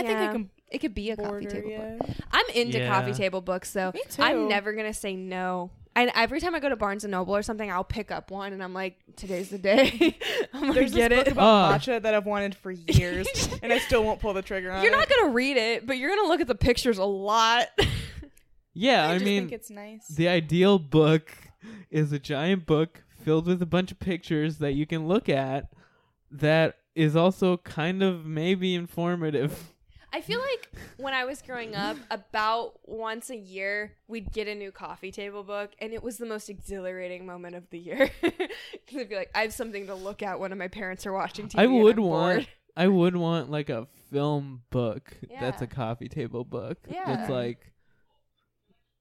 I think I Yeah. can It could be a coffee table Yeah. book. I'm into Yeah. coffee table books though. Me too. I'm never gonna say no. And every time I go to Barnes and Noble or something, I'll pick up one, and I'm like, "Today's the day." I'm gonna There's get this it. book about Oh. matcha that I've wanted for years, and I still won't pull the trigger on You're it. not gonna read it, but you're gonna look at the pictures a lot. Yeah, I, I, just mean, think it's nice. the ideal book is a giant book filled with a bunch of pictures that you can look at that is also kind of maybe informative. I feel like when I was growing up, about once a year, we'd get a new coffee table book, and it was the most exhilarating moment of the year. Because I'd be like, I have something to look at when my parents are watching TV. I would want bored. I would want like a film book that's a coffee table book. Yeah. That's like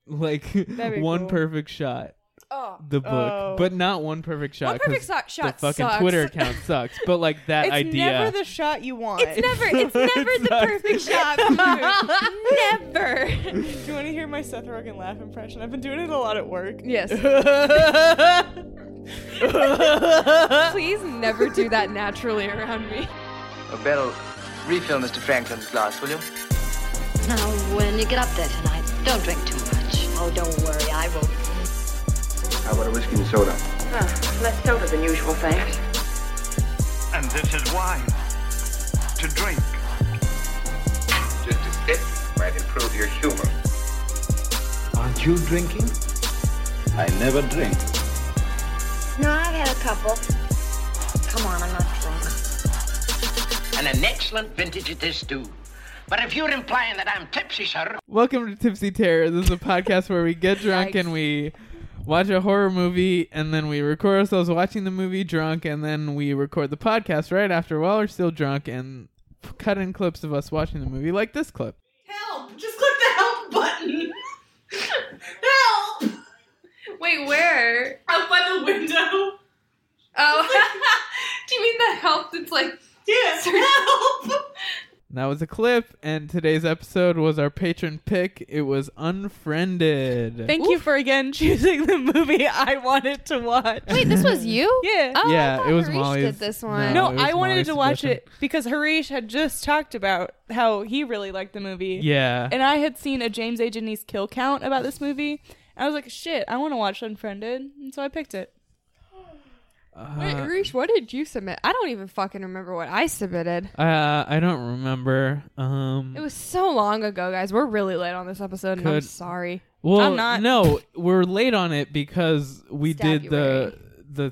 like one cool. perfect shot. Oh, The book, Oh. but not one perfect shot. one perfect 'cause so- shot the fucking sucks. Twitter account sucks. But like that it's idea. never the shot you want. It's never, it's never the sucks. perfect shot. Never. Do you want to hear my Seth Rogen laugh impression? I've been doing it a lot at work. Yes. Please never do that naturally around me. Oh, Beryl, refill Mr. Franklin's glass, will you? Now, when you get up there tonight, don't drink too much. Oh, don't worry, I will. How about a whiskey and soda? Less soda than usual, thanks. And this is wine. To drink. Just a sip might improve your humor. Aren't you drinking? I never drink. No, I've had a couple. Come on, I'm not drunk. And an excellent vintage it is, too. But if you're implying that I'm tipsy, sir, Welcome to Tipsy Terror. This is a podcast where we get drunk and we watch a horror movie and then we record ourselves watching the movie drunk and then we record the podcast right after while we're still drunk and cut in clips of us watching the movie like this clip. Help! Just click the help button. help! Wait, where? Out by the window. Oh, do you mean the help that's like Yeah, help! That was a clip and today's episode was our patron pick. It was Unfriended. Thank you for again choosing the movie I wanted to watch. Wait, this was you? Yeah. Oh, Yeah, thought it was Harish Molly's- Did this one? no, it was I wanted Molly's to watch suggestion. it because Harish had just talked about how he really liked the movie. Yeah. And I had seen a James A. Janisse kill count about this movie. And I was like, shit, I want to watch Unfriended. And so I picked it. Wait, Harish, what did you submit? I don't even fucking remember what I submitted. Uh, I don't remember. Um, It was so long ago, guys. We're really late on this episode, and I'm sorry. Well, I'm not. No, we're late on it because we did the the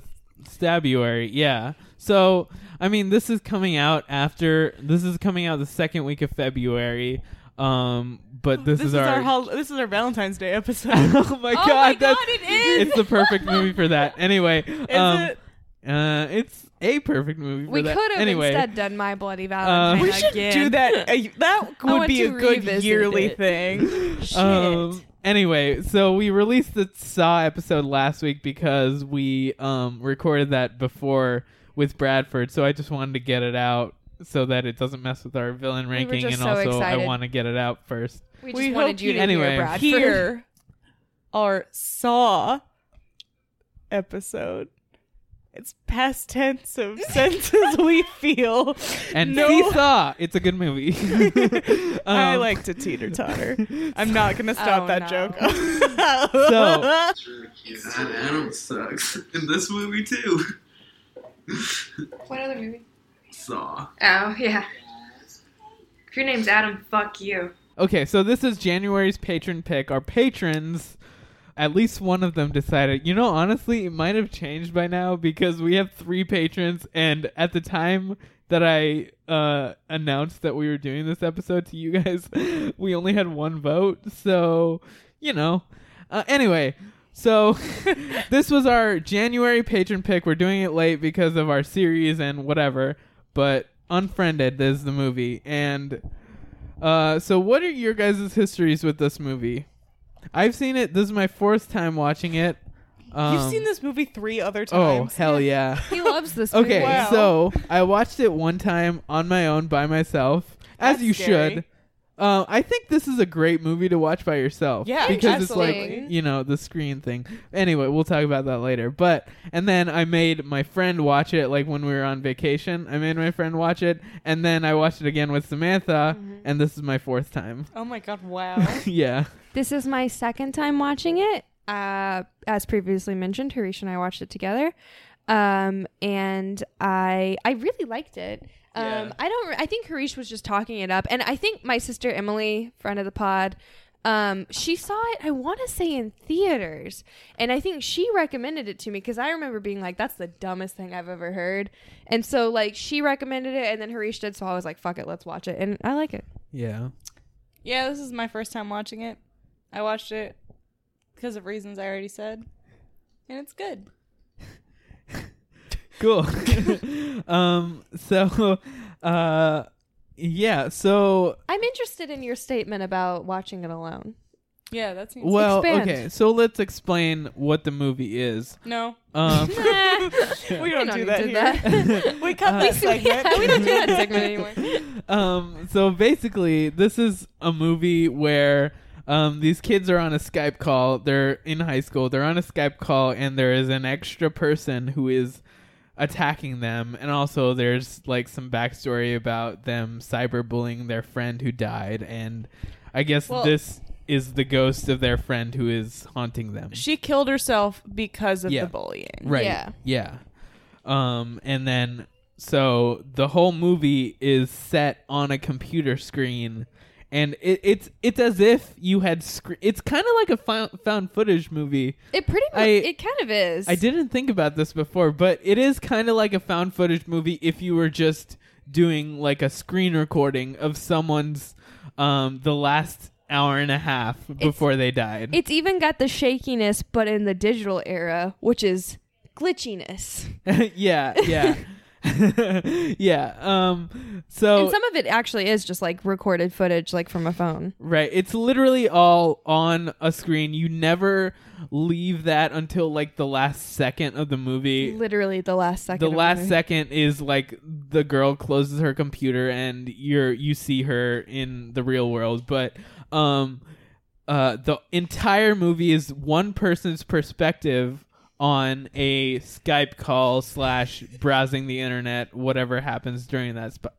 stabuary. Yeah. So I mean, this is coming out after. This is coming out the second week of February. Um, but this, This, is, our, hol- this is our Valentine's Day episode. oh my Oh god! my God, that's, it is! It's the perfect movie for that. Anyway, is um, it? Uh, it's a perfect movie for We that. could have anyway, instead done My Bloody Valentine We should again. do that. Uh, that would be a good yearly it. thing. Shit. Um. Anyway, so we released the Saw episode last week because we um recorded that before with Bradford. So I just wanted to get it out so that it doesn't mess with our villain ranking, just and so also I want to get it out first. We just We wanted you to Anyway, hear Bradford. Here, our Saw episode. It's past tense of senses we feel. And no, see Saw, it's a good movie. I Um, like to teeter totter. I'm not gonna stop Oh, that no. joke. So- Adam sucks in this movie too. What other movie? Saw. Oh yeah. If your name's Adam, fuck you. Okay, so this is January's patron pick. Our patrons, at least one of them decided, you know, honestly, it might have changed by now because we have three patrons, and at the time that I uh, announced that we were doing this episode to you guys, we only had one vote. So, you know. Uh, anyway, so this was our January patron pick. We're doing it late because of our series and whatever, but Unfriended is the movie. And uh, so what are your guys' histories with this movie? I've seen it. This is my fourth time watching it. Um, You've seen this movie three other times. Oh hell yeah! He loves this Okay. Wow. so I watched it one time on my own by myself, as you scary. should. Uh, I think this is a great movie to watch by yourself. Yeah, because it's like you know the screen thing. Anyway, we'll talk about that later. But and then I made my friend watch it like when we were on vacation. I made my friend watch it, and then I watched it again with Samantha, Mm-hmm. and this is my fourth time. Oh my god! Wow. yeah. This is my second time watching it. Uh, as previously mentioned, Harish and I watched it together, um, and I I really liked it. Um, Yeah. I don't. I think Harish was just talking it up, and I think my sister Emily, friend of the pod, um, she saw it. I want to say in theaters, and I think she recommended it to me because I remember being like, "That's the dumbest thing I've ever heard," and so like she recommended it, and then Harish did, so I was like, "Fuck it, let's watch it," and I like it. Yeah. yeah, this is my first time watching it. I watched it because of reasons I already said, and it's good. Cool. um. So, uh, yeah. So, I'm interested in your statement about watching it alone. Yeah, that seems. well, Expand. okay. So let's explain what the movie is. No, Um. we We don't, don't do that to do here. that. we cut Uh, that segment. Yeah, we don't do that segment anymore. um, so basically, this is a movie where um, these kids are on a Skype call. They're in high school. They're on a Skype call, and there is an extra person who is attacking them. And also, there's like some backstory about them cyberbullying their friend who died. And I guess Well- this is the ghost of their friend who is haunting them. She killed herself because of Yeah. the bullying. Right. Yeah. Yeah. Um, and then so the whole movie is set on a computer screen, and it, it's it's as if you had scre- It's kind of like a found, found footage movie. It pretty much. I- it kind of is. I didn't think about this before, but it is kind of like a found footage movie if you were just doing like a screen recording of someone's um the last hour and a half before they died. It's even got the shakiness, but in the digital era, which is glitchiness. yeah, yeah. yeah. Um so and some of it actually is just like recorded footage, like from a phone. Right. It's literally all on a screen. You never leave that until like the last second of the movie. Literally the last second. The last second is like the girl closes her computer and you're you see her in the real world, but um uh the entire movie is one person's perspective on a Skype call slash browsing the internet, whatever happens during that sp-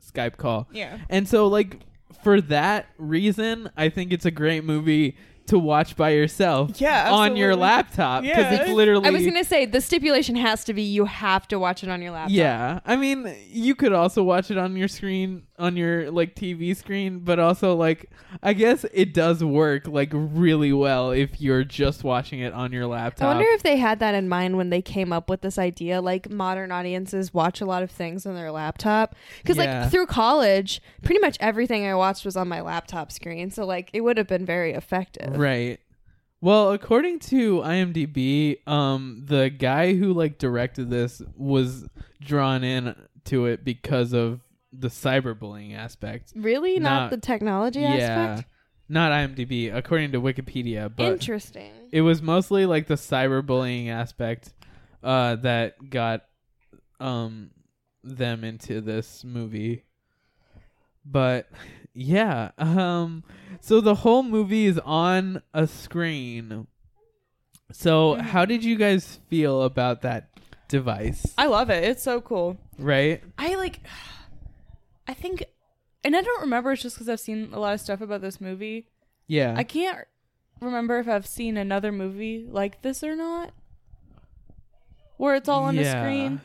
Skype call. Yeah. And so, like, for that reason, I think it's a great movie to watch by yourself. Yeah, on your laptop because Yeah. it's literally. I was gonna say the stipulation has to be you have to watch it on your laptop. Yeah, I mean, you could also watch it on your screen, on your like TV screen, but also like, I guess it does work like really well if you're just watching it on your laptop. I wonder if they had that in mind when they came up with this idea. Like modern audiences watch a lot of things on their laptop because, Yeah. like, through college, pretty much everything I watched was on my laptop screen. So, like, it would have been very effective. Right. Well, according to IMDb, um, the guy who like directed this was drawn in to it because of the cyberbullying aspect. Really, not, Not- the technology Yeah, aspect. not IMDb, according to Wikipedia, but Interesting. it was mostly like the cyberbullying aspect uh, that got um them into this movie. But yeah, um so the whole movie is on a screen. So Mm-hmm. how did you guys feel about that device? I love it. It's so cool. Right? I like. I think, and I don't remember. It's just because I've seen a lot of stuff about this movie. Yeah. I can't remember if I've seen another movie like this or not, where it's all on Yeah. screen.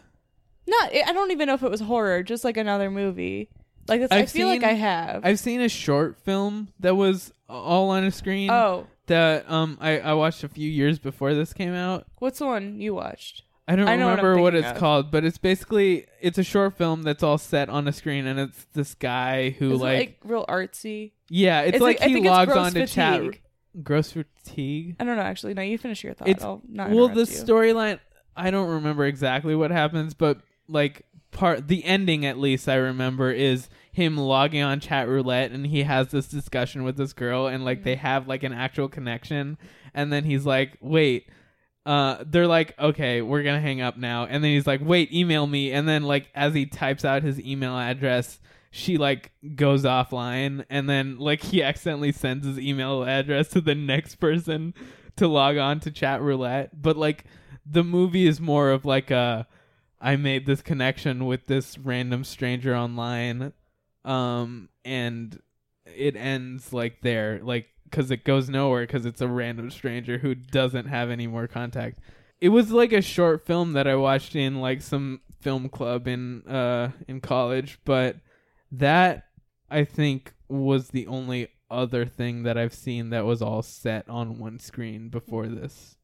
Not. I don't even know if it was horror. Just like another movie. Like this, I I've feel like I have. I've seen a short film that was all on a screen. oh, That um I, I watched a few years before this came out. what's the one you watched? I don't I know what I'm remember what, thinking it's of. called, but it's basically it's a short film that's all set on a screen, and it's this guy who Is it, like, like real artsy? yeah, it's Is it- like I he think it's logs gross on to chat. fatigue. Grosse fatigue. I don't know. Actually, no. You finish your thought. It's I'll not well, the interrupt you. storyline. I don't remember exactly what happens, but like part the ending at least I remember is him logging on chat roulette and he has this discussion with this girl and like they mm-hmm. have like an actual connection and then he's like wait uh they're like okay we're gonna hang up now. And then he's like wait email me. And then like as he types out his email address she like goes offline. And then like he accidentally sends his email address to the next person to log on to chat roulette. But like the movie is more of like a I made this connection with this random stranger online. Um and it ends like there, like because it goes nowhere because it's a random stranger who doesn't have any more contact. It was like a short film that I watched in like some film club in uh in college, but that I think was the only other thing that I've seen that was all set on one screen before this.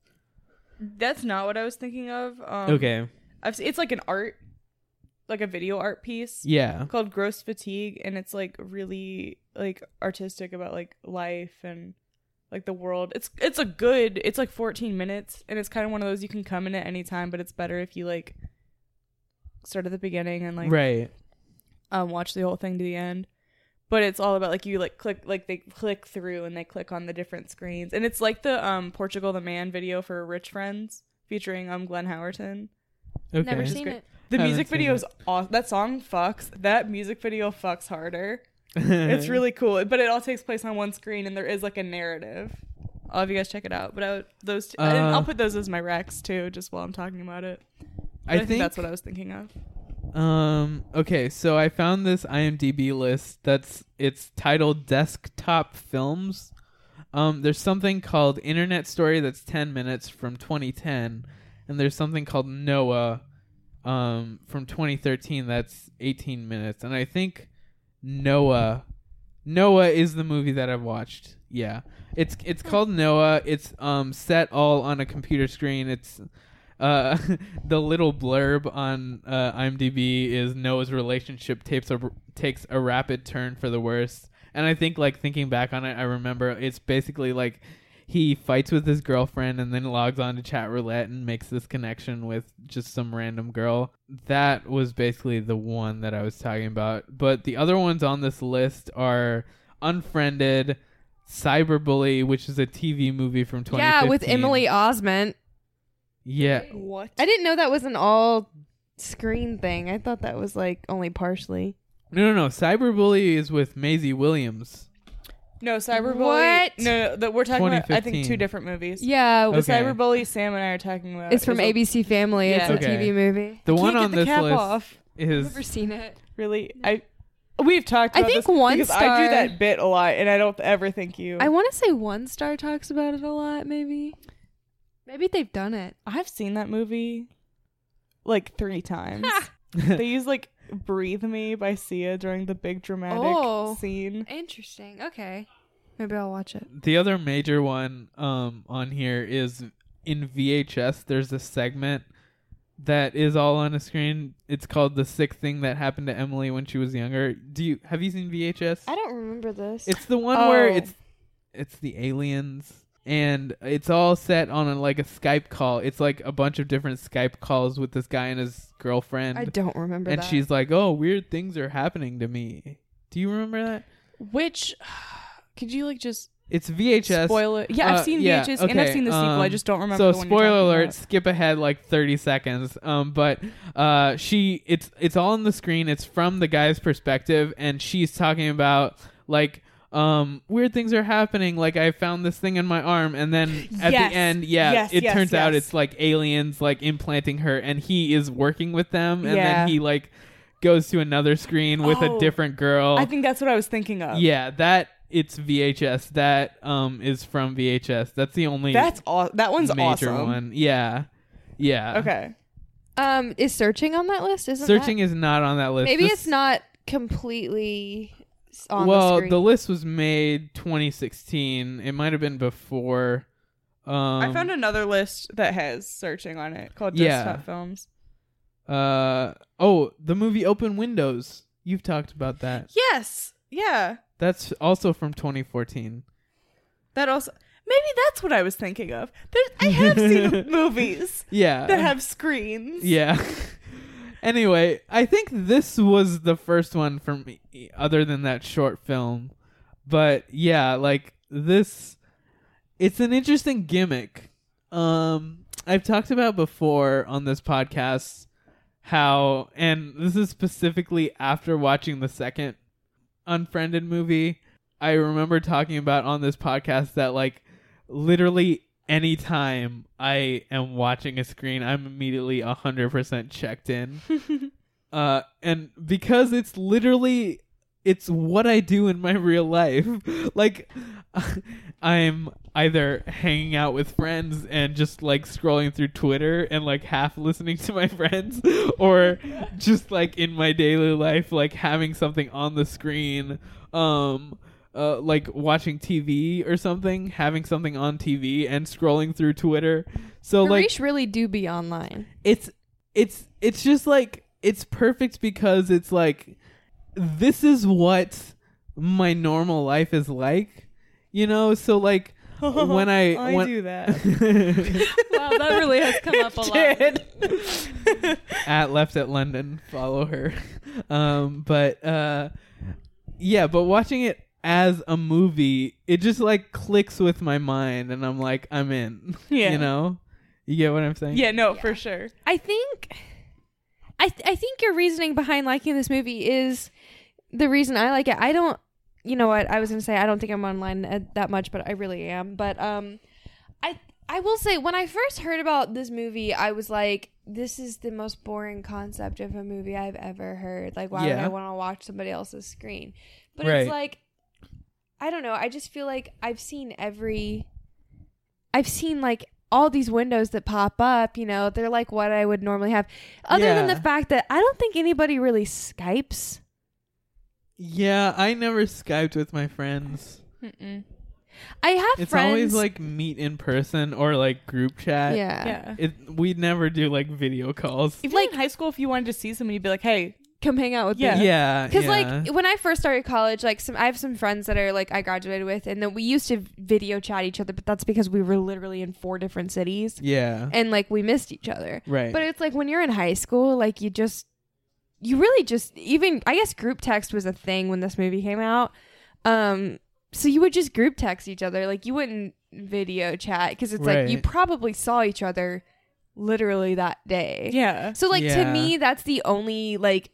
That's not what I was thinking of. Um, Okay. I've it's like an art, like a video art piece. Yeah. Called Grosse Fatigue, and it's like really like artistic about like life and like the world. It's it's a good. It's like 14 minutes, and it's kind of one of those you can come in at any time, but it's better if you like start at the beginning and like right. um watch the whole thing to the end. But it's all about like you like click like they click through and they click on the different screens, and it's like the um Portugal the Man video for Rich Friends featuring um Glenn Howerton. Okay. Never seen great. it. The music seen video it. is awesome. That song fucks. That music video fucks harder. It's really cool, but it all takes place on one screen, and there is like a narrative. I'll have you guys check it out. But I would, those, two, and Uh, I'll put those as my recs too, just while I'm talking about it. But I I, think, think- that's what I was thinking of. Um. Okay. So I found this IMDb list. That's it's titled Desktop Films. Um. There's something called Internet Story that's 10 minutes from 2010, and there's something called Noah, um, from 2013 that's 18 minutes. And I think Noah, Noah is the movie that I've watched. Yeah. It's it's called Noah. It's um set all on a computer screen. It's uh, the little blurb on uh, IMDb is Noah's relationship takes a takes a rapid turn for the worse. And I think like thinking back on it, I remember it's basically like he fights with his girlfriend and then logs on to chat roulette and makes this connection with just some random girl. That was basically the one that I was talking about. But the other ones on this list are Unfriended, Cyberbully, which is a TV movie from 2015. Yeah, with Emily Osment. Yeah. What? I didn't know that was an all screen thing. I thought that was like only partially. No, no, no. Cyberbully is with Maisie Williams. No, Cyberbully. What? No, no, that we're talking about. I think 2015. two different movies. Yeah, The Okay. Cyberbully Sam and I are talking about. it's from is a- ABC Family. It's Yeah. a Okay. TV movie. The Can't one get on the this cap list off. is Never seen it. Really, I. We've talked. I About think this one because I star- do that bit a lot, and I don't ever think you. I want to say One Star talks about it a lot. Maybe, maybe they've done it. I've seen that movie like three times. they use like "Breathe Me" by Sia during the big dramatic Oh. scene. Interesting. Okay, maybe I'll watch it. the other major one um on here is in VHS. There's a segment that is all on a screen. It's called "The Sick Thing That Happened to Emily When She Was Younger." Do you have you seen VHS? I don't remember this. It's the one where Oh. it's it's the aliens and it's all set on a, like a Skype call. It's like a bunch of different Skype calls with this guy and his girlfriend. I don't remember and that. she's like, "Oh, weird things are happening to me." Do you remember that? Which could you like just It's VHS. spoil it? Yeah, Uh, I've seen yeah, VHS and I've seen the sequel. I um, just don't remember. So the one you're spoiler alert, about. skip ahead like 30 seconds. Um but uh she it's it's all on the screen. It's from the guy's perspective and she's talking about like um weird things are happening like I found this thing in my arm and then at Yes. the end yeah Yes, it yes, turns out it's like aliens like implanting her and he is working with them and Yeah. then he like goes to another screen with a Oh, different girl. I think that's what I was thinking of. yeah, that it's VHS. That um is from VHS. That's the only that's aw- that one's major awesome. one. Yeah, yeah. Okay, um, is searching on that list? Isn't Searching that- is not on that list. Maybe This- it's not completely s- on well, the screen. list was made 2016. It might have been before. Um, I found another list that has searching on it called Yeah. Desktop Films. Uh oh, the movie Open Windows. You've talked about that. Yes, yeah, That's also from 2014. that also maybe that's what I was thinking of. There's, I have seen movies Yeah. that have screens. Yeah. anyway, I think this was the first one for me, other than that short film. But yeah, like this, it's an interesting gimmick. Um, I've talked about before on this podcast how, and this is specifically after watching the second Unfriended movie. I remember talking about on this podcast that like literally anytime I am watching a screen, I'm immediately 100% checked in. uh, and because it's literally it's what I do in my real life. like I'm either hanging out with friends and just like scrolling through Twitter and like half listening to my friends or just like in my daily life like having something on the screen um uh, like watching TV or something, having something on TV and scrolling through Twitter. So like really do be online. it's it's it's just like it's perfect because it's like this is what my normal life is like you know so like when i I when, do that. Wow, that really has come up a lot. at left at london follow her um but uh yeah but watching it as a movie it just like clicks with my mind and i'm like i'm in Yeah. you know you get what i'm saying yeah, no, for sure. I think I th- I think your reasoning behind liking this movie is the reason I like it. I don't you know what? I was going to say I don't think I'm online uh, that much, but I really am. But um I I will say when I first heard about this movie, I was like this is the most boring concept of a movie I've ever heard. Like why would I want to watch somebody else's screen? But Right. it's like I don't know. I just feel like I've seen every I've seen like all these windows that pop up, you know, they're like what I would normally have. Other than the fact that I don't think anybody really Skypes. yeah i never skyped with my friends Mm-mm. I have It's friends. always like meet in person or like group chat. yeah. Yeah. It we'd never do like video calls. Even like in high school, if you wanted to see somebody, you'd be like, "Hey, Come hang out with Yeah. me. Yeah. Because yeah. like when I first started college, like some I have some friends that are like I graduated with, and then we used to video chat each other, but that's because we were literally in four different cities, Yeah. and like we missed each other. Right. But it's like when you're in high school, like you just, you really just even I guess group text was a thing when this movie came out. Um, so you would just group text each other, like you wouldn't video chat because it's like you probably saw each other literally that day. yeah, So like to me, that's the only like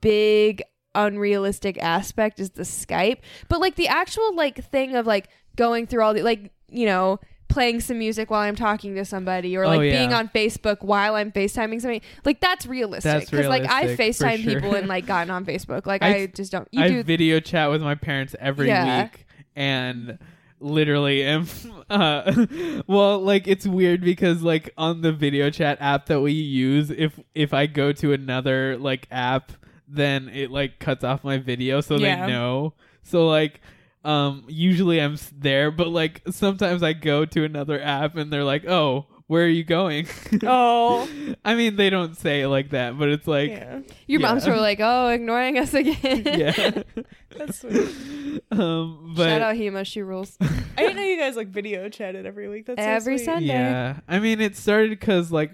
big unrealistic aspect is the Skype. But like the actual like thing of like going through all the like you know playing some music while I'm talking to somebody or Oh, like yeah. being on Facebook while I'm FaceTiming somebody like that's realistic That's like I FaceTime sure. people and like gotten on Facebook like I, I- just don't you I do video chat with my parents every Yeah. week and literally am uh well like it's weird because like on the video chat app that we use if if I go to another like app then it like cuts off my video so Yeah. they know. So like um usually I'm there but like sometimes I go to another app and they're like, "Oh, where are you going?" oh, I mean, they don't say it like that, but it's like yeah, your mom's were like oh ignoring us again yeah. that's sweet. um but shout out Hema she rules I didn't know you guys like video chatted every week. That's so Every sweet. Sunday. Yeah, I mean, it started because like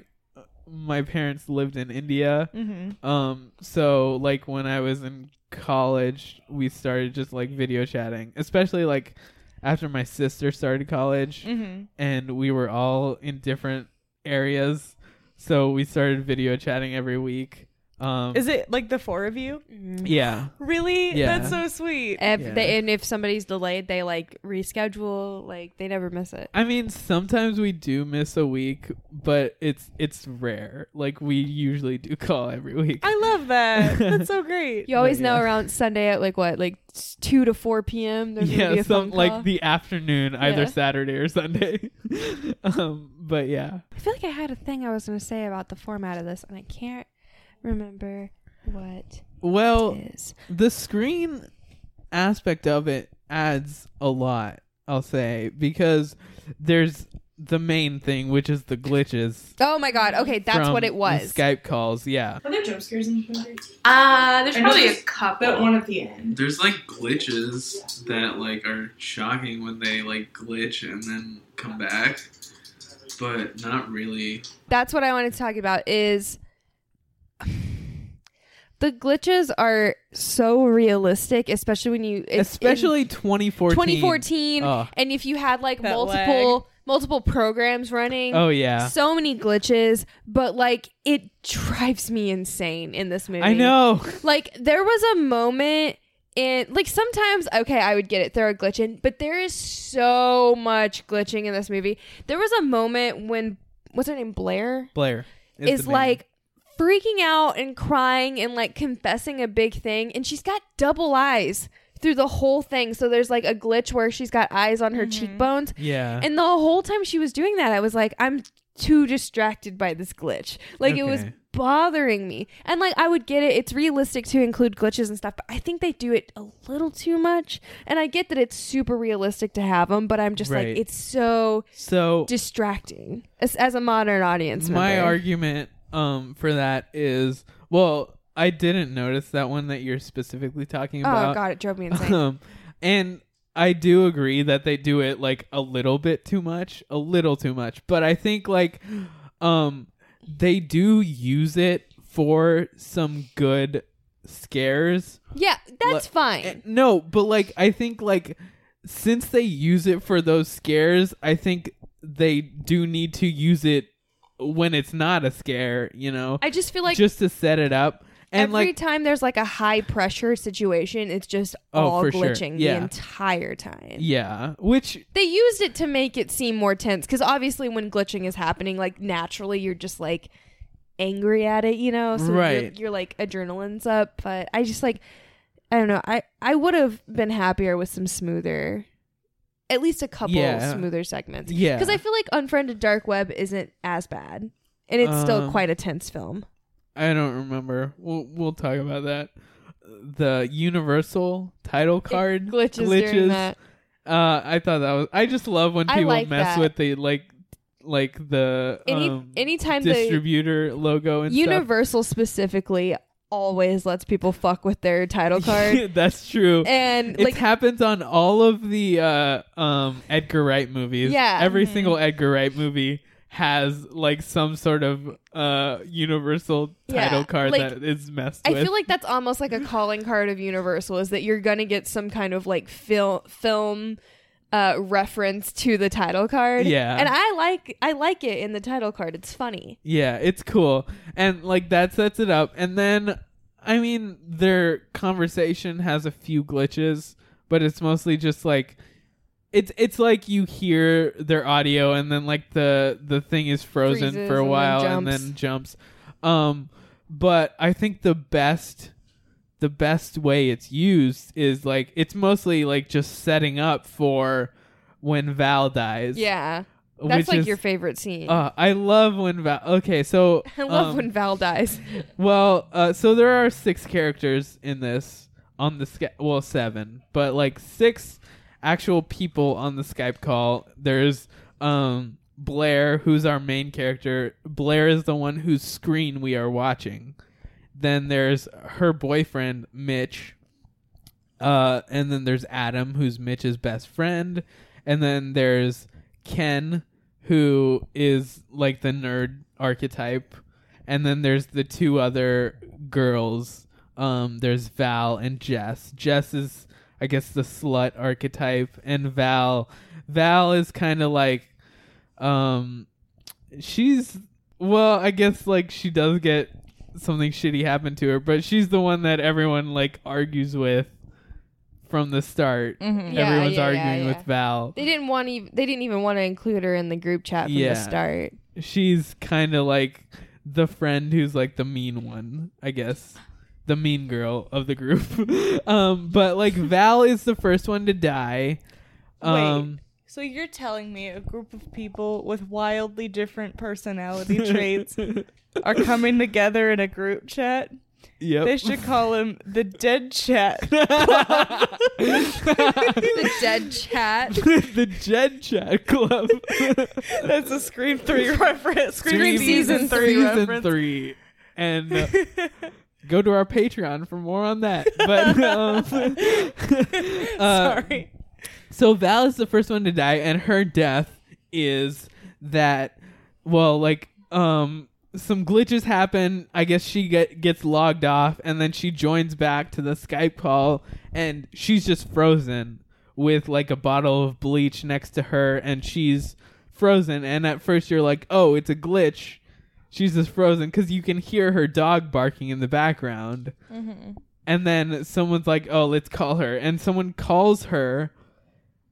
my parents lived in India. Mm-hmm. Um, so like when I was in college, we started just like video chatting, especially like after my sister started college, Mm-hmm. and we were all in different areas, so we started video chatting every week. Um, Is it like the four of you? yeah, Really? Yeah. That's so sweet. If Yeah. they, and if somebody's delayed, they like reschedule. Like they never miss it. I mean, sometimes we do miss a week, but it's it's rare. Like we usually do call every week. I love that. That's so great. You always But, know yeah. around Sunday at like what, like s- two to four p.m. There's gonna be yeah, a some phone like the afternoon, either Yeah. Saturday or Sunday. um, but yeah, I feel like I had a thing I was gonna say about the format of this, and I can't remember what well, it is. the screen aspect of it adds a lot. I'll say because there's the main thing, which is the glitches. Oh my god! Okay, that's from what it the was. Skype calls, yeah. Are there jump scares in this movie? Uh, there's I probably a there's couple. That one at the end. There's like glitches that like are shocking when they like glitch and then come back, but not really. That's what I wanted to talk about. Is the glitches are so realistic, especially when you, it's Especially 2014. 2014 Oh. and if you had like That multiple multiple programs running Oh yeah, so many glitches but like it drives me insane in this movie I know. like there was a moment in like sometimes okay i would get it throw a glitch in but there is so much glitching in this movie there was a moment when what's her name blair Blair is the name. like freaking out and crying and like confessing a big thing and she's got double eyes through the whole thing. So there's like a glitch where she's got eyes on her mm-hmm. cheekbones. Yeah. and the whole time she was doing that i was like i'm too distracted by this glitch. Like it was bothering me. And like i would get it. It's realistic to include glitches and stuff but i think they do it a little too much. And i get that it's super realistic to have them but i'm just Right. like it's so so distracting as, as a modern audience my member. argument um for that is well, I didn't notice that one that you're specifically talking about. oh god it drove me insane Um, and I do agree that they do it like a little bit too much, a little too much. But I think like um they do use it for some good scares. yeah that's Like- fine No, but like I think like since they use it for those scares, I think they do need to use it when it's not a scare, you know. i just feel like just to set it up. And every like time there's like a high pressure situation, it's just Oh, all for sure. glitching Yeah. the entire time. yeah, which They used it to make it seem more tense because obviously when glitching is happening, like naturally you're just like angry at it, you know? So you're, Right. you're like adrenaline's up. But I just like I don't know. I I would have been happier with some smoother, at least a couple Yeah. smoother segments. Yeah. because I feel like Unfriended Dark Web isn't as bad, and it's still Um, quite a tense film. I don't remember. We'll we'll talk about that. The Universal title card glitches during that. Uh, I thought that was. I just love when I people like mess that. with the like, like the Any um, anytime the distributor logo and Universal specifically always lets people fuck with their title card. That's true. and it like happens on all of the uh, um, Edgar Wright movies. Yeah. every Mhm. single Edgar Wright movie has like some sort of uh, Universal Yeah, title card like, that is messed up. I with. feel like that's almost like a calling card of Universal is that you're gonna get some kind of like film film uh reference to the title card. Yeah. And I like I like it in the title card. It's funny. Yeah, it's cool. And like that sets it up. And then I mean their conversation has a few glitches, but it's mostly just like it's it's like you hear their audio and then like the the thing is frozen Freezes for a and then while and then jumps. Um but I think the best the best way it's used is like it's mostly like just setting up for when Val dies. Yeah. That's like is- your favorite scene. Uh, I love when Val. Okay, so I love um, when Val dies. Well, uh, so there are six characters in this on the Skype. Well, seven, but like six actual people on the Skype call. There's um Blair, who's our main character. Blair is the one whose screen we are watching. Then there's her boyfriend Mitch. Uh, and then there's Adam, who's Mitch's best friend, and then there's Ken, who is like the nerd archetype, and then there's the two other girls. Um, there's Val and Jess. Jess is, I guess, the slut archetype, and Val, Val is kind of like, um, she's well, I guess like she does get something shitty happened to her, but she's the one that everyone like argues with from the start. Mhm. Yeah, Everyone's yeah, yeah, arguing yeah. with Val. They didn't want even they didn't even want to include her in the group chat from the start. She's kind of like the friend who's like the mean one, I guess. The mean girl of the group. um, but like Val is the first one to die. Um, Wait. So you're telling me a group of people with wildly different personality traits are coming together in a group chat? Yep. They should call him the Dead Chat. the Dead Chat. the Dead Chat Club. That's a Scream 3 reference. Scream, Scream season 3 season reference. three, and uh, go to our Patreon for more on that. But um, uh, Sorry. So Val is the first one to die, and her death is that well, like um, some glitches happen. I guess she get gets logged off, and then she joins back to the Skype call, and she's just frozen with like a bottle of bleach next to her, and she's frozen. And at first, you're like, oh, it's a glitch. She's just frozen because you can hear her dog barking in the background. Mhm. And then someone's like, "Oh, let's call her." And someone calls her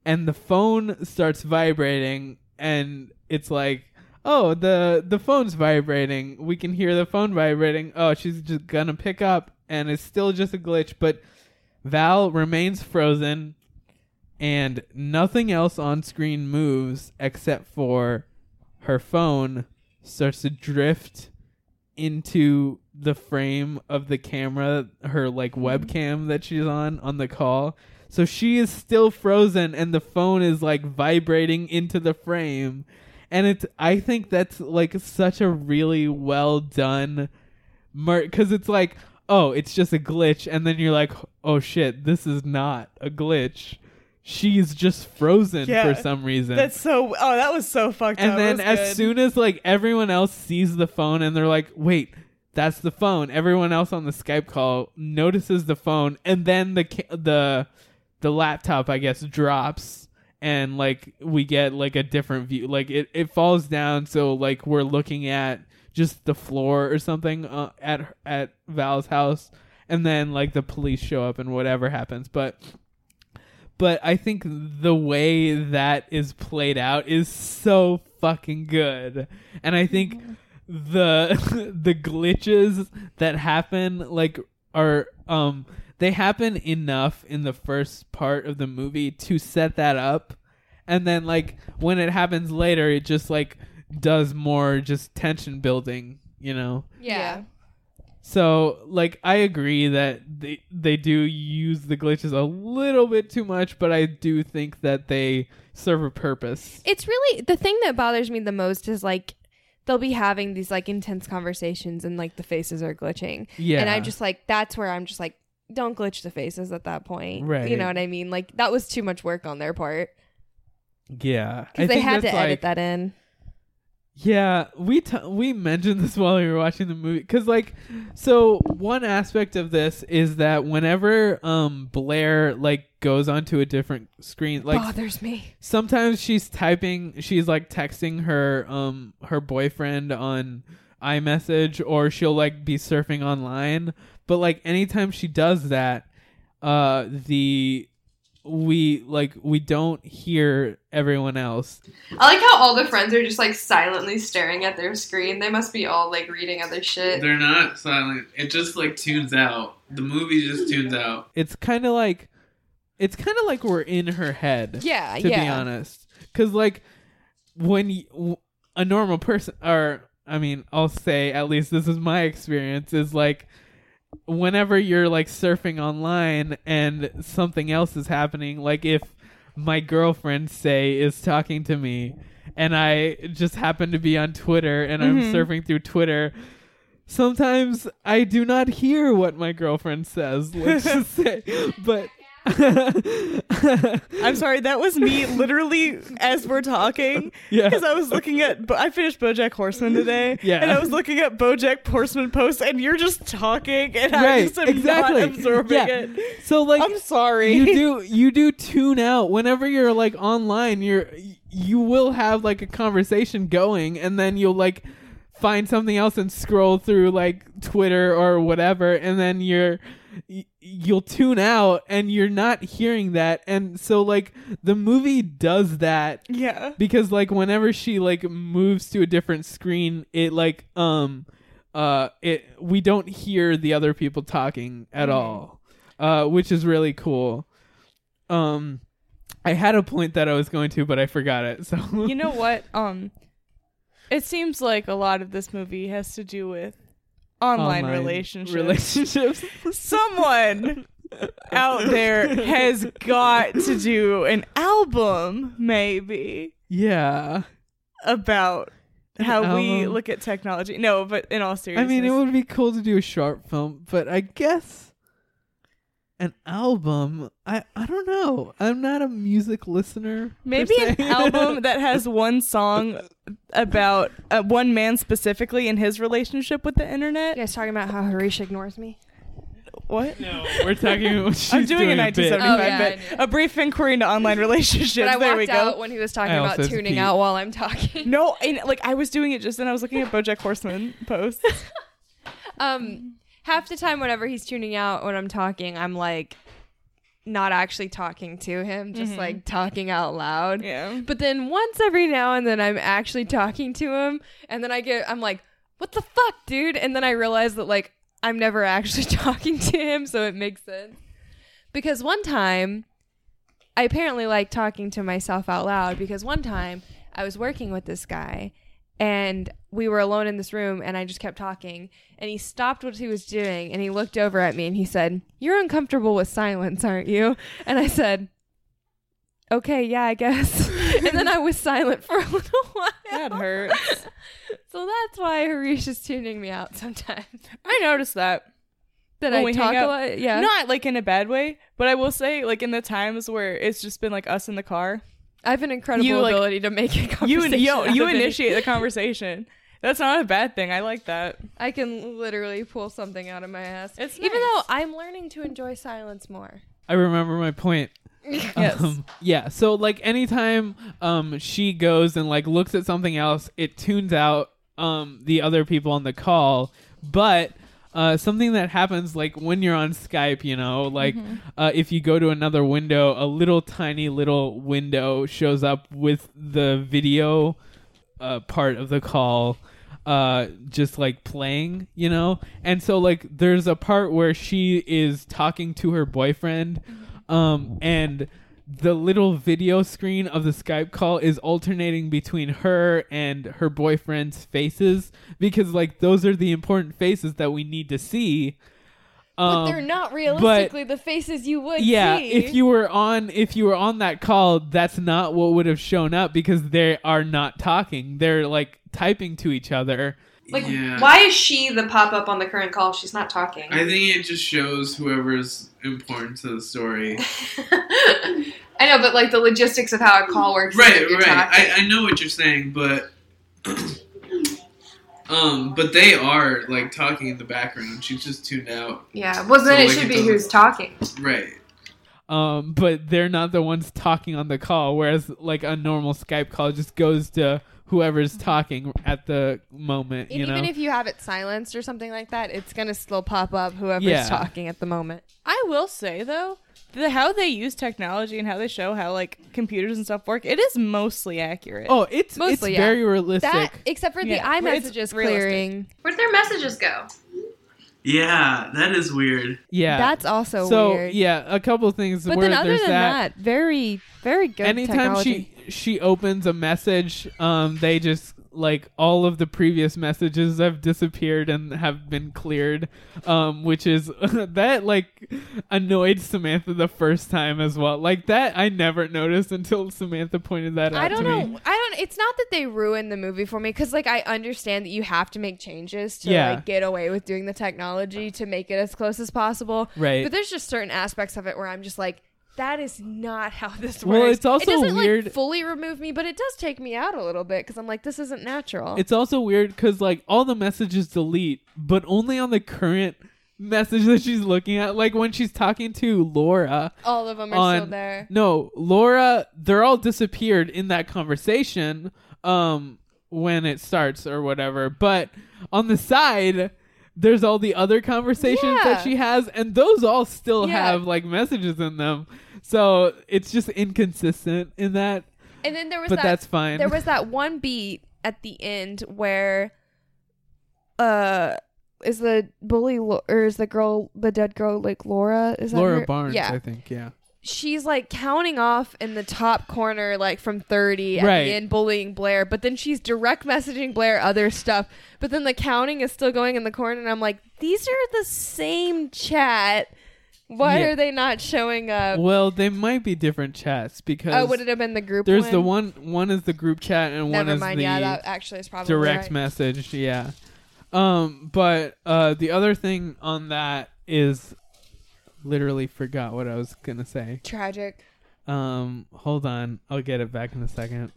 and the phone starts vibrating and it's like oh the the phone's vibrating. We can hear the phone vibrating. Oh, she's just gonna pick up, and it's still just a glitch. But Val remains frozen, and nothing else on screen moves except for her phone starts to drift into the frame of the camera, her like webcam that she's on on the call. So she is still frozen and the phone is like vibrating into the frame. And it's I think that's like such a really well done mer- cuz it's like oh, it's just a glitch and then you're like oh shit, this is not a glitch. She's just frozen Yeah. for some reason That's so. Oh, that was so fucked and up. then as good. soon as like everyone else sees the phone and they're like wait that's the phone everyone else on the skype call notices the phone and then the ca- the the laptop i guess drops and like we get like a different view. Like it, it falls down so like we're looking at just the floor or something uh, at at val's house and then like the police show up and whatever happens. But but I think the way that is played out is so fucking good. And I think the the glitches that happen like are um they happen enough in the first part of the movie to set that up and then like when it happens later it just like does more just tension building, you know. Yeah. So, like, I agree that they they do use the glitches a little bit too much, but I do think that they serve a purpose. It's really the thing that bothers me the most is like they'll be having these like intense conversations and like the faces are glitching. Yeah. And I just like that's where I'm just like don't glitch the faces at that point. Right. You know what I mean? Like that was too much work on their part Yeah, because they had to that's, edit that in. Yeah, we t- we mentioned this while we were watching the movie cuz like so one aspect of this is that whenever um Blair like goes onto a different screen like bothers me. sometimes she's typing she's like texting her um her boyfriend on iMessage or she'll like be surfing online but like anytime she does that uh the we like we don't hear everyone else I like how all the friends are just like silently staring at their screen. They must be all like reading other shit. They're not silent. It just like tunes out. The movie just tunes out. it's kind of like it's kind of like we're in her head Yeah, to be honest because like when y- w- a normal person or i mean i'll say at least this is my experience is like whenever you're like surfing online and something else is happening like if my girlfriend say is talking to me and i just happen to be on twitter and i'm Mhm. surfing through twitter sometimes i do not hear what my girlfriend says let's just say but I'm sorry, that was me literally as we're talking. Yeah. Because I was looking at, Bo- I finished Bojack Horseman today. Yeah. And I was looking at Bojack Horseman posts, and you're just talking, and I Right, just am exactly. not absorbing Yeah. it. So like I'm sorry. you do you do tune out whenever you're like online you're you will have like a conversation going and then you'll like find something else and scroll through like Twitter or whatever and then you're y- you'll tune out and you're not hearing that and so like the movie does that Yeah. because like whenever she like moves to a different screen it like um uh it we don't hear the other people talking at Mhm. all uh which is really cool um i had a point that i was going to but i forgot it so you know what? Um, it seems like a lot of this movie has to do with online, Online relationships. relationships Someone out there has got to do an album, maybe, yeah about how we look at technology. No, but in all seriousness. i mean it would be cool to do a short film but i guess an album i i don't know i'm not a music listener Maybe an album that has one song about uh, one man specifically in his relationship with the internet. You guys talking about how Harish ignores me? What? no we're talking I'm she's doing, a bit. 1975 Oh, yeah, bit. A brief inquiry into online relationships. But I there we go. out when he was talking I about tuning peed. out while I'm talking. No, and like I was doing it just then. I was looking at BoJack Horseman posts. Um, half the time, whenever he's tuning out when I'm talking, I'm like, not actually talking to him, just Mhm. like talking out loud. Yeah. But then once every now and then I'm actually talking to him and then I get I'm like, "What the fuck, dude?" And then I realize that like I'm never actually talking to him, so it makes sense. Because one time I apparently like talking to myself out loud because one time I was working with this guy and we were alone in this room and I just kept talking and he stopped what he was doing and he looked over at me and he said, "You're uncomfortable with silence, aren't you?" And I said, "Okay, yeah, I guess." and then I was silent for a little while. That hurts. so that's why Harish is tuning me out sometimes. I noticed that. That when I talk a lot. Yeah. Not like in a bad way, but I will say, like in the times where it's just been like us in the car, I have an incredible You, like- ability to make a you conversation. you, you any- initiate the conversation. That's not a bad thing. I like that. I can literally pull something out of my ass. It's Even nice. though I'm learning to enjoy silence more. I remember my point. Yes. Um, yeah. So like anytime um she goes and like looks at something else, it tunes out um the other people on the call. But uh, something that happens like when you're on Skype, you know, like uh, if you go to another window, a little tiny little window shows up with the video uh, part of the call uh just like playing you know? And so like there's a part where she is talking to her boyfriend um and the little video screen of the Skype call is alternating between her and her boyfriend's faces because like those are the important faces that we need to see but um, they're not realistically the faces you would yeah see. if you were on if you were on that call that's not what would have shown up because they are not talking they're like typing to each other Like, Yeah. why is she the pop up on the current call? She's not talking. I think it just shows whoever's important to the story. I know, but like the logistics of how a call works. right, right. I, I know what you're saying, but um, but they are like talking in the background. She's just tuned out. yeah. Well, then So, it like, should it be doesn't- who's talking. Right. um but they're not the ones talking on the call whereas like a normal skype call just goes to whoever's talking at the moment And you know even if you have it silenced or something like that, it's gonna still pop up whoever's Yeah. talking at the moment. I will say though, the how they use technology and how they show how like computers and stuff work, it is mostly accurate. oh it's Mostly, it's yeah. very realistic That except for the Yeah, it's iMessages realistic. clearing. Where'd their messages go? Yeah, that is weird. yeah That's also so weird. yeah a couple things But where then other there's than that, that, very very good anytime technology. she she opens a message um they just like all of the previous messages have disappeared and have been cleared um which is that like annoyed samantha the first time as well like that i never noticed until samantha pointed that out I don't to know. me I don't. It's not that they ruined the movie for me because, like, I understand that you have to make changes to Yeah. like get away with doing the technology to make it as close as possible. Right. But there's just certain aspects of it where I'm just like, that is not how this works. Well, it's also it doesn't, weird- Like, fully remove me, but it does take me out a little bit because I'm like, this isn't natural. it's also weird because like all the messages delete but only on the current message that she's looking at like when she's talking to laura All of them are on still there. no laura they're all disappeared in that conversation um when it starts or whatever but on the side there's all the other conversations Yeah. that she has and those all still Yeah. have like messages in them so it's just inconsistent in that And then there was but that, that's fine There was that one beat at the end where, uh, is the bully or is the girl the dead girl like Laura? Is that laura her? Barns Yeah, i think yeah she's like counting off in the top corner, like from 30 at Right. the end, bullying Blair. But then she's direct messaging Blair other stuff. But then the counting is still going in the corner, and I'm like, these are the same chat. Why Yeah. are they not showing up? well they might be different chats because Oh, would it have been the group? there's one? the one one is the group chat and one Never is mind. the Yeah, that actually is probably direct right. message yeah um but uh the other thing on that is literally forgot what i was gonna say Tragic. um hold on i'll get it back in a second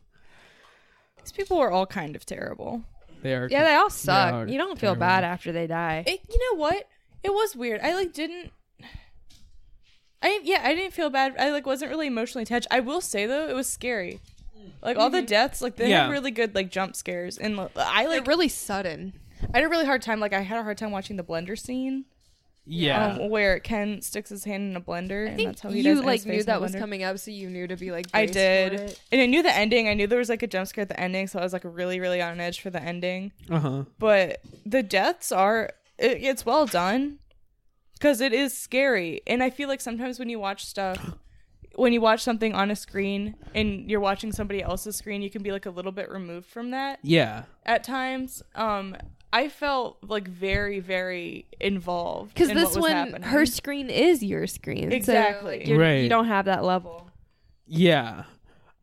These people were all kind of terrible. they are Yeah, they all are suck. You don't feel terrible. bad after they die. It, you know what? It was weird. I like didn't. I didn't- yeah, I didn't feel bad. I like wasn't really emotionally attached. I will say though, it was scary. Like all the deaths, like they Yeah. had really good like jump scares, and like, I Like like really sudden. I had a really hard time. Like I had a hard time watching the blender scene. Yeah. um, where Ken sticks his hand in a blender, and think that's how he you does like his knew face in that was blender. coming up, so you knew to be like. I braced for did, it. and I knew the ending. I knew there was like a jump scare at the ending, so I was like really, really on edge for the ending. Uh huh. But the deaths are it, it's well done because it is scary, and I feel like sometimes when you watch stuff. When you watch something on a screen and you're watching somebody else's screen, you can be like a little bit removed from that. Yeah. at times. Um, I felt like very, very involved Because in this what was one, happening. her screen is your screen. so, Exactly. like, Right. You don't have that level. Yeah.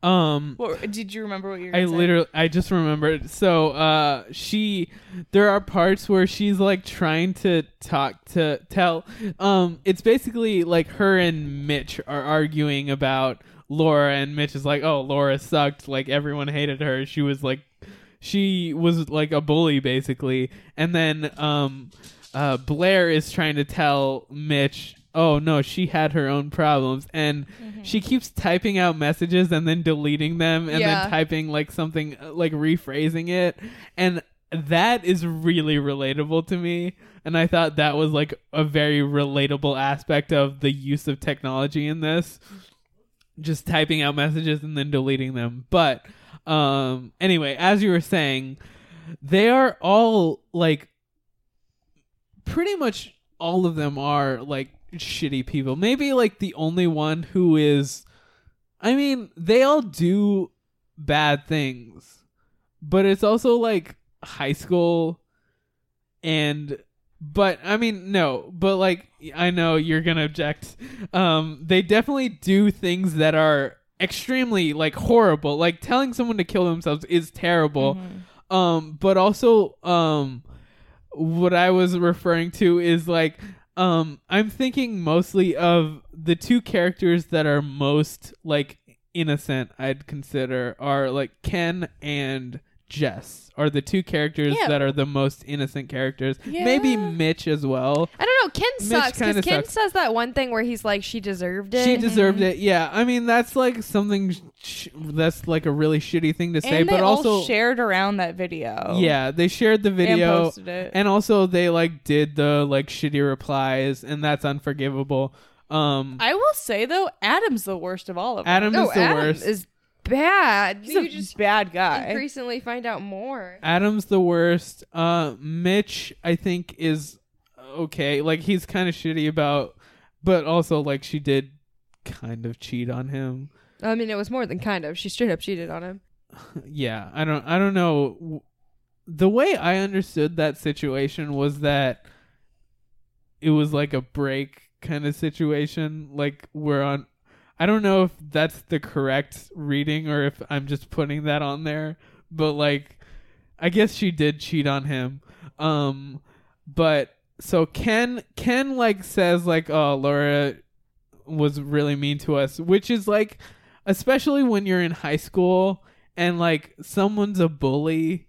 Um. What, did you remember what you? Were I say? literally, I just remembered. So, uh, she, there are parts where she's like trying to talk to tell. Um, it's basically like her and Mitch are arguing about Laura, and Mitch is like, "Oh, Laura sucked. Like everyone hated her. She was like, she was like a bully, basically." And then, um, uh, Blair is trying to tell Mitch. Oh no, she had her own problems, and she keeps typing out messages and then deleting them, and Yeah. then typing like something like rephrasing it. And that is really relatable to me. And i thought that was like a very relatable aspect of the use of technology in this. Just typing out messages and then deleting them. But um anyway as you were saying they are all like pretty much all of them are like shitty people maybe like the only one who is I mean, they all do bad things, but it's also like high school and but I mean no, but like I know you're going to object. Um they definitely do things that are extremely like horrible. Like telling someone to kill themselves is terrible. Um but also um what I was referring to is like um I'm thinking mostly of the two characters that are most like innocent I'd consider are like Ken and Jess are the two characters Yeah. that are the most innocent characters. Maybe Mitch as well. I don't know. Ken Mitch sucks because Ken sucks. says that one thing where he's like, she deserved it. She deserved it. Yeah, I mean that's like something sh- that's like a really shitty thing to say, and they but all also shared around that video. Yeah, they shared the video posted it. and also they like did the like shitty replies and that's unforgivable. Um I will say though, Adam's the worst of all of them. Adam No, is the Adam worst. is bad. He's you a just bad guy. increasingly find out more. Adam's the worst. Uh Mitch I think is okay. Like he's kind of shitty about but also like she did kind of cheat on him. I mean, it was more than kind of. She straight up cheated on him. yeah i don't i don't know the way i understood that situation was that it was like a break kind of situation like we're on i don't know if that's the correct reading or if i'm just putting that on there but like i guess she did cheat on him. Um but so ken ken like says like oh laura was really mean to us which is like especially when you're in high school and like someone's a bully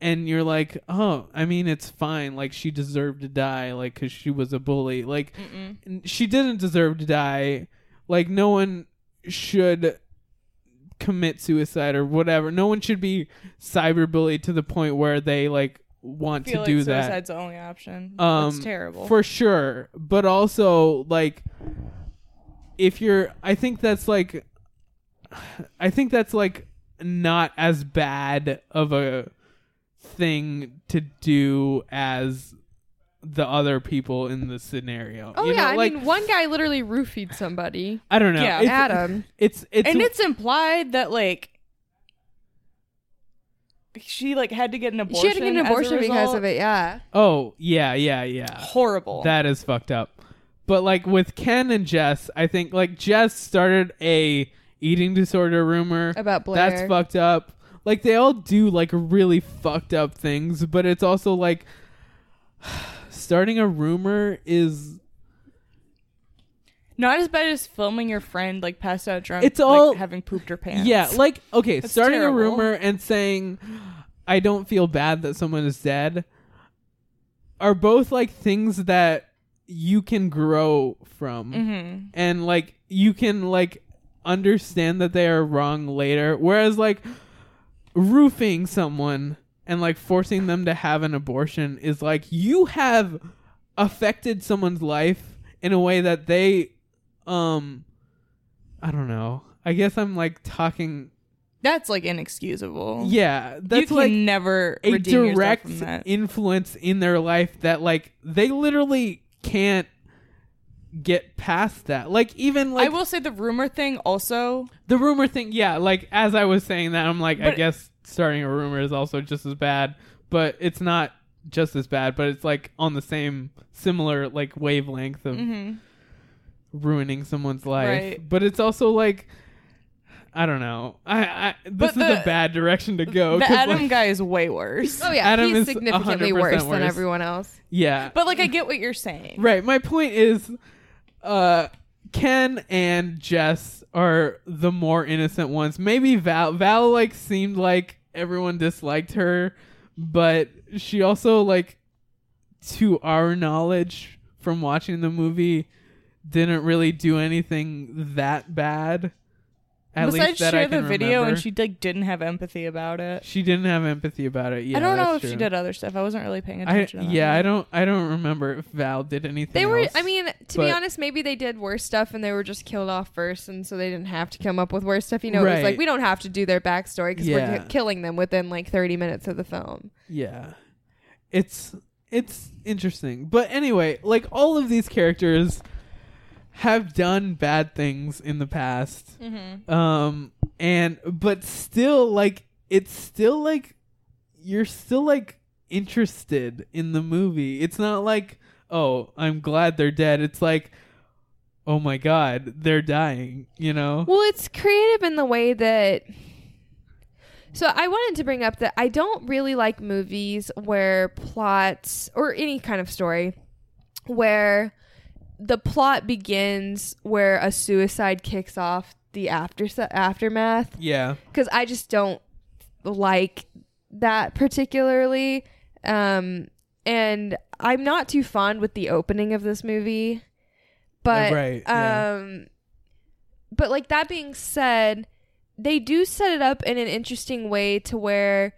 and you're like oh i mean it's fine. Like she deserved to die like because she was a bully. Like n- she didn't deserve to die like no one should commit suicide or whatever no one should be cyberbullied to the point where they like want to do like that suicide's the only option. um That's terrible. for sure but also like if you're i think that's like i think that's like not as bad of a thing to do as the other people in the scenario Oh You yeah, know, I like mean, one guy literally roofied somebody. i don't know Yeah. It's- Adam. it's it's and it's implied that like she like had to get an abortion. She had to get an abortion because of it. Yeah. oh yeah yeah yeah Horrible. That is fucked up. But like with Ken and Jess, I think like Jess started a eating disorder rumor About Blair. That's fucked up. Like they all do like really fucked up things, but it's also like starting a rumor is Not as bad as filming your friend like passed out drunk. It's like, all- having pooped her pants. yeah, like okay, That's starting terrible. a rumor and saying I don't feel bad that someone is dead are both like things that you can grow from. Mhm. and like you can like understand that they are wrong later whereas like roofing someone and like forcing them to have an abortion is like you have affected someone's life in a way that they um I don't know. I guess I'm like talking That's like inexcusable. yeah, that's you can like never a direct influence in their life that like they literally can't get past that. Like even like I will say the rumor thing also. the rumor thing, yeah, like as I was saying that, I'm like, I guess starting a rumor is also just as bad, but it's not just as bad, but it's like on the same similar like wavelength of Mhm. ruining someone's life. Right. But it's also like I don't know. I, I this But is a bad direction to go. The 'cause, Adam like- guy is way worse. Oh yeah, Adam he's is significantly 100% worse than everyone else. Yeah. But like I get what you're saying. Right. My point is, uh, Ken and Jess are the more innocent ones. Maybe Val. Val like seemed like everyone disliked her, but she also like, to our knowledge from watching the movie, didn't really do anything that bad. At Besides least that share I the can video remember. and she like didn't have empathy about it. She didn't have empathy about it. Yeah, I don't know that's if she true. did other stuff. I wasn't really paying I, attention. to that yeah. I don't. I don't remember if Val did anything. They were. else, I mean, to be but- honest, maybe they did worse stuff and they were just killed off first, and so they didn't have to come up with worse stuff. You know, it was Right. like we don't have to do their backstory because we're Yeah. ki- killing them within like thirty minutes of the film. Yeah. It's it's interesting. But anyway, like all of these characters have done bad things in the past. Mhm. Um and but still like it's still like you're still like interested in the movie. It's not like, "Oh, I'm glad they're dead." It's like, "Oh my god, they're dying," you know? Well, it's creative in the way that. So I wanted to bring up that I don't really like movies where plots or any kind of story where the plot begins where a suicide kicks off the after aftermath Yeah. because I just don't like that particularly. Um, and I'm not too fond with the opening of this movie, but right, yeah. um, but like that being said, they do set it up in an interesting way to where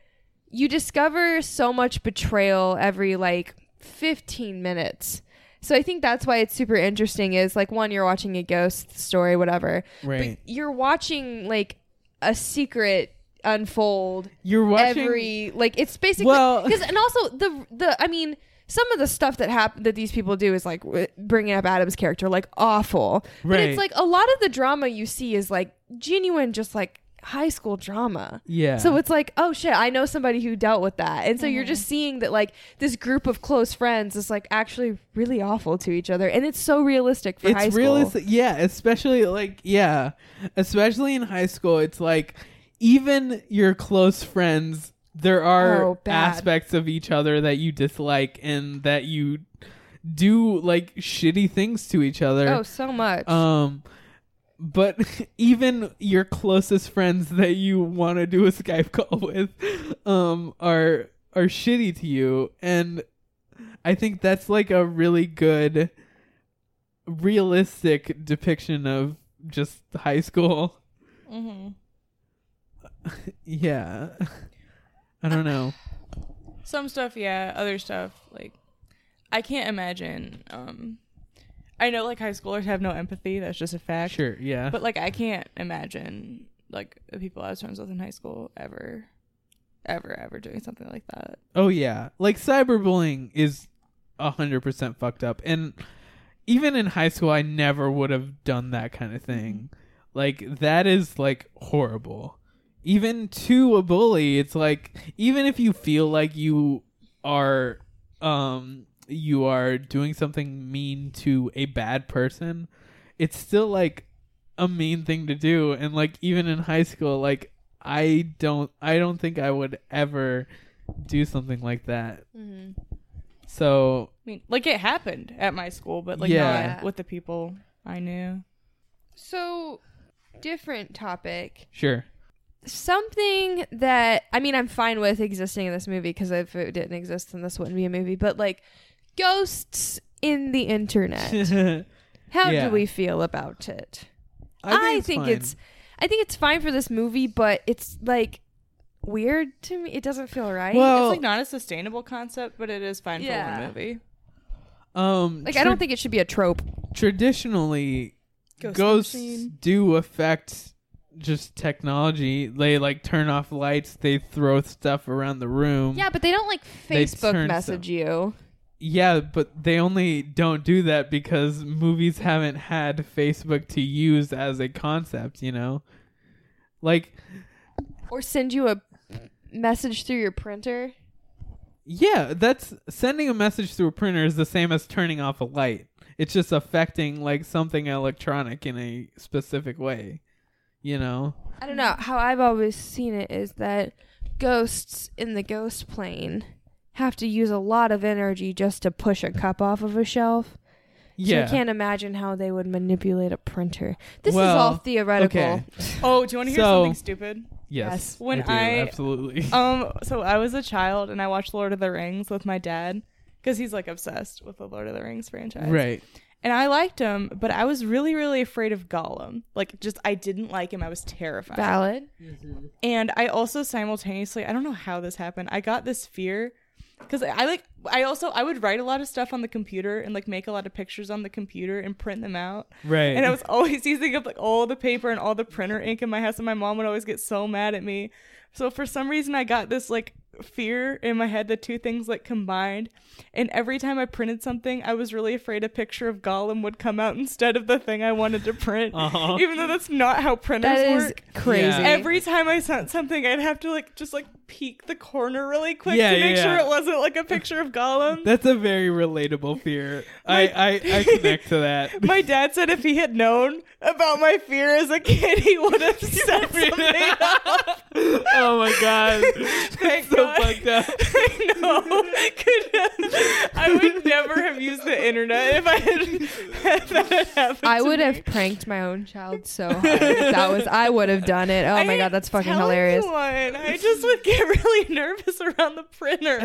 you discover so much betrayal every like 15 minutes. So I think that's why it's super interesting is like one you're watching a ghost story whatever. Right. But you're watching like a secret unfold You're watching every like it's basically Well- because and also the the I mean some of the stuff that happen that these people do is like w- bringing up Adam's character like awful. Right. But it's like a lot of the drama you see is like genuine just like high school drama. Yeah. So it's like, oh shit, I know somebody who dealt with that. And so you're Mm-hmm. just seeing that like this group of close friends is like actually really awful to each other and it's so realistic for high it's school. realistic yeah especially like yeah especially in high school it's like even your close friends there are Oh, aspects of each other that you dislike and that you do like shitty things to each other Oh, so much. um but even your closest friends that you want to do a Skype call with um are are shitty to you and I think that's like a really good realistic depiction of just high school. Mm-hmm. Yeah. I don't know. Some stuff, yeah. Other stuff, like I can't imagine. Um, I know like high schoolers have no empathy. That's just a fact. Sure, yeah. But like I can't imagine like the people I was friends with in high school ever, ever, ever doing something like that. Oh yeah, like cyberbullying is a hundred percent fucked up, and even in high school, I never would have done that kind of thing. Like that is like horrible. Even to a bully, it's like even if you feel like you are, um, you are doing something mean to a bad person, it's still like a mean thing to do, and like even in high school, like I don't, I don't think I would ever do something like that. Mm-hmm. So I mean, like it happened at my school, but like Yeah. not with the people I knew. So, different topic. sure, Something that I mean, I'm fine with existing in this movie because if it didn't exist, then this wouldn't be a movie. But like ghosts in the internet, how Yeah. do we feel about it? I think it's fine. it's, I think it's fine for this movie, but it's like weird to me. It doesn't feel right. it's like not a sustainable concept, but it is fine for Yeah. one movie. Um, Like I don't think it should be a trope. traditionally Ghost ghosts machine. do affect just technology. They like turn off lights. They throw stuff around the room. Yeah, but they don't like They Facebook turn message some- you. Yeah, but they only don't do that because movies haven't had Facebook to use as a concept, you know? Like, Or send you a message through your printer. yeah, that's sending a message through a printer is the same as turning off a light. It's just affecting like something electronic in a specific way, you know? I don't know. How I've always seen it is that ghosts in the ghost plane have to use a lot of energy just to push a cup off of a shelf. Yeah. So I can't imagine how they would manipulate a printer. This is all theoretical. okay. Oh, do you want to hear So- something stupid? Yes. When I do, I absolutely. um, so I was a child and I watched Lord of the Rings with my dad because he's like obsessed with the Lord of the Rings franchise. Right. And I liked him, but I was really, really afraid of Gollum. Like, just I didn't like him. I was terrified. Valid. And I also simultaneously, I don't know how this happened. I got this fear because I like, I also, I would write a lot of stuff on the computer and like make a lot of pictures on the computer and print them out. Right. And I was always using up like all the paper and all the printer ink in my house, and my mom would always get so mad at me. So for some reason, I got this like fear in my head, the two things like combined. And every time I printed something, I was really afraid a picture of Gollum would come out instead of the thing I wanted to print, Uh-huh. even though that's not how printers That is work. crazy. Yeah. Every time I sent something, I'd have to like just like peek the corner really quick Yeah, to make yeah, sure it wasn't like a picture of Gollum. That's a very relatable fear. I, I, I connect to that. my dad said if he had known about my fear as a kid, he would have set something up. oh my god. Thank so God. Fucked up. I know. Could- I would never have used the internet if I had had that happen. I to would me. have pranked my own child so hard. that was I would have done it. Oh I my god, that's fucking tell hilarious. anyone. I just would get really nervous around the printer.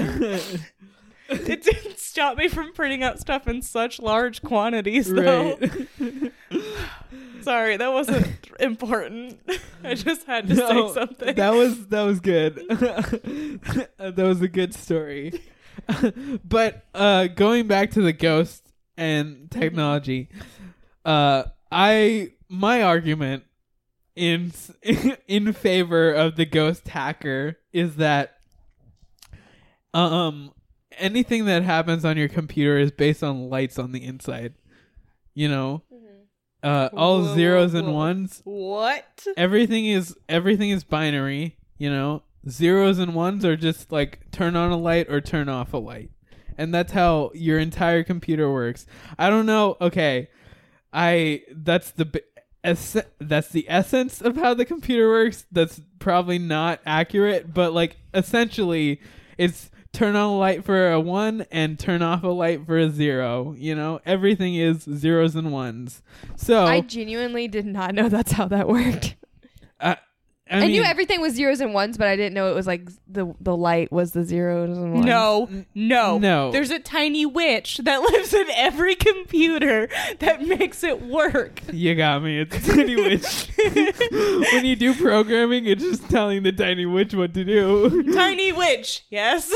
it didn't stop me from printing out stuff in such large quantities, though. Right. Sorry, that wasn't important. I just had to No, say something. That was that was good. that was a good story. but uh going back to the ghost and technology, uh I my argument in in favor of the ghost hacker is that um anything that happens on your computer is based on lights on the inside. You know? Uh all Whoa, zeros whoa, and whoa. ones. What? everything is everything is binary you know? Zeros and ones are just like turn on a light or turn off a light. And that's how your entire computer works. I don't know okay i that's the that's the essence of how the computer works. That's probably not accurate but like essentially it's turn on a light for a one and turn off a light for a zero you know everything is zeros and ones so I genuinely did not know that's how that worked. I, I, I, mean, knew everything was zeros and ones, but I didn't know it was like the the light was the zeros and ones. No, no, No. There's a tiny witch that lives in every computer that makes it work. You got me. It's a tiny witch. when you do programming, it's just telling the tiny witch what to do. tiny witch, yes.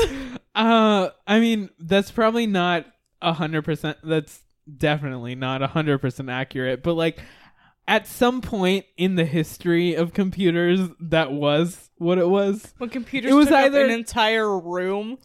Uh, I mean, that's probably not a hundred percent. That's definitely not a hundred percent accurate. But like, at some point in the history of computers, that was what it was. When computers It was took either- an entire room.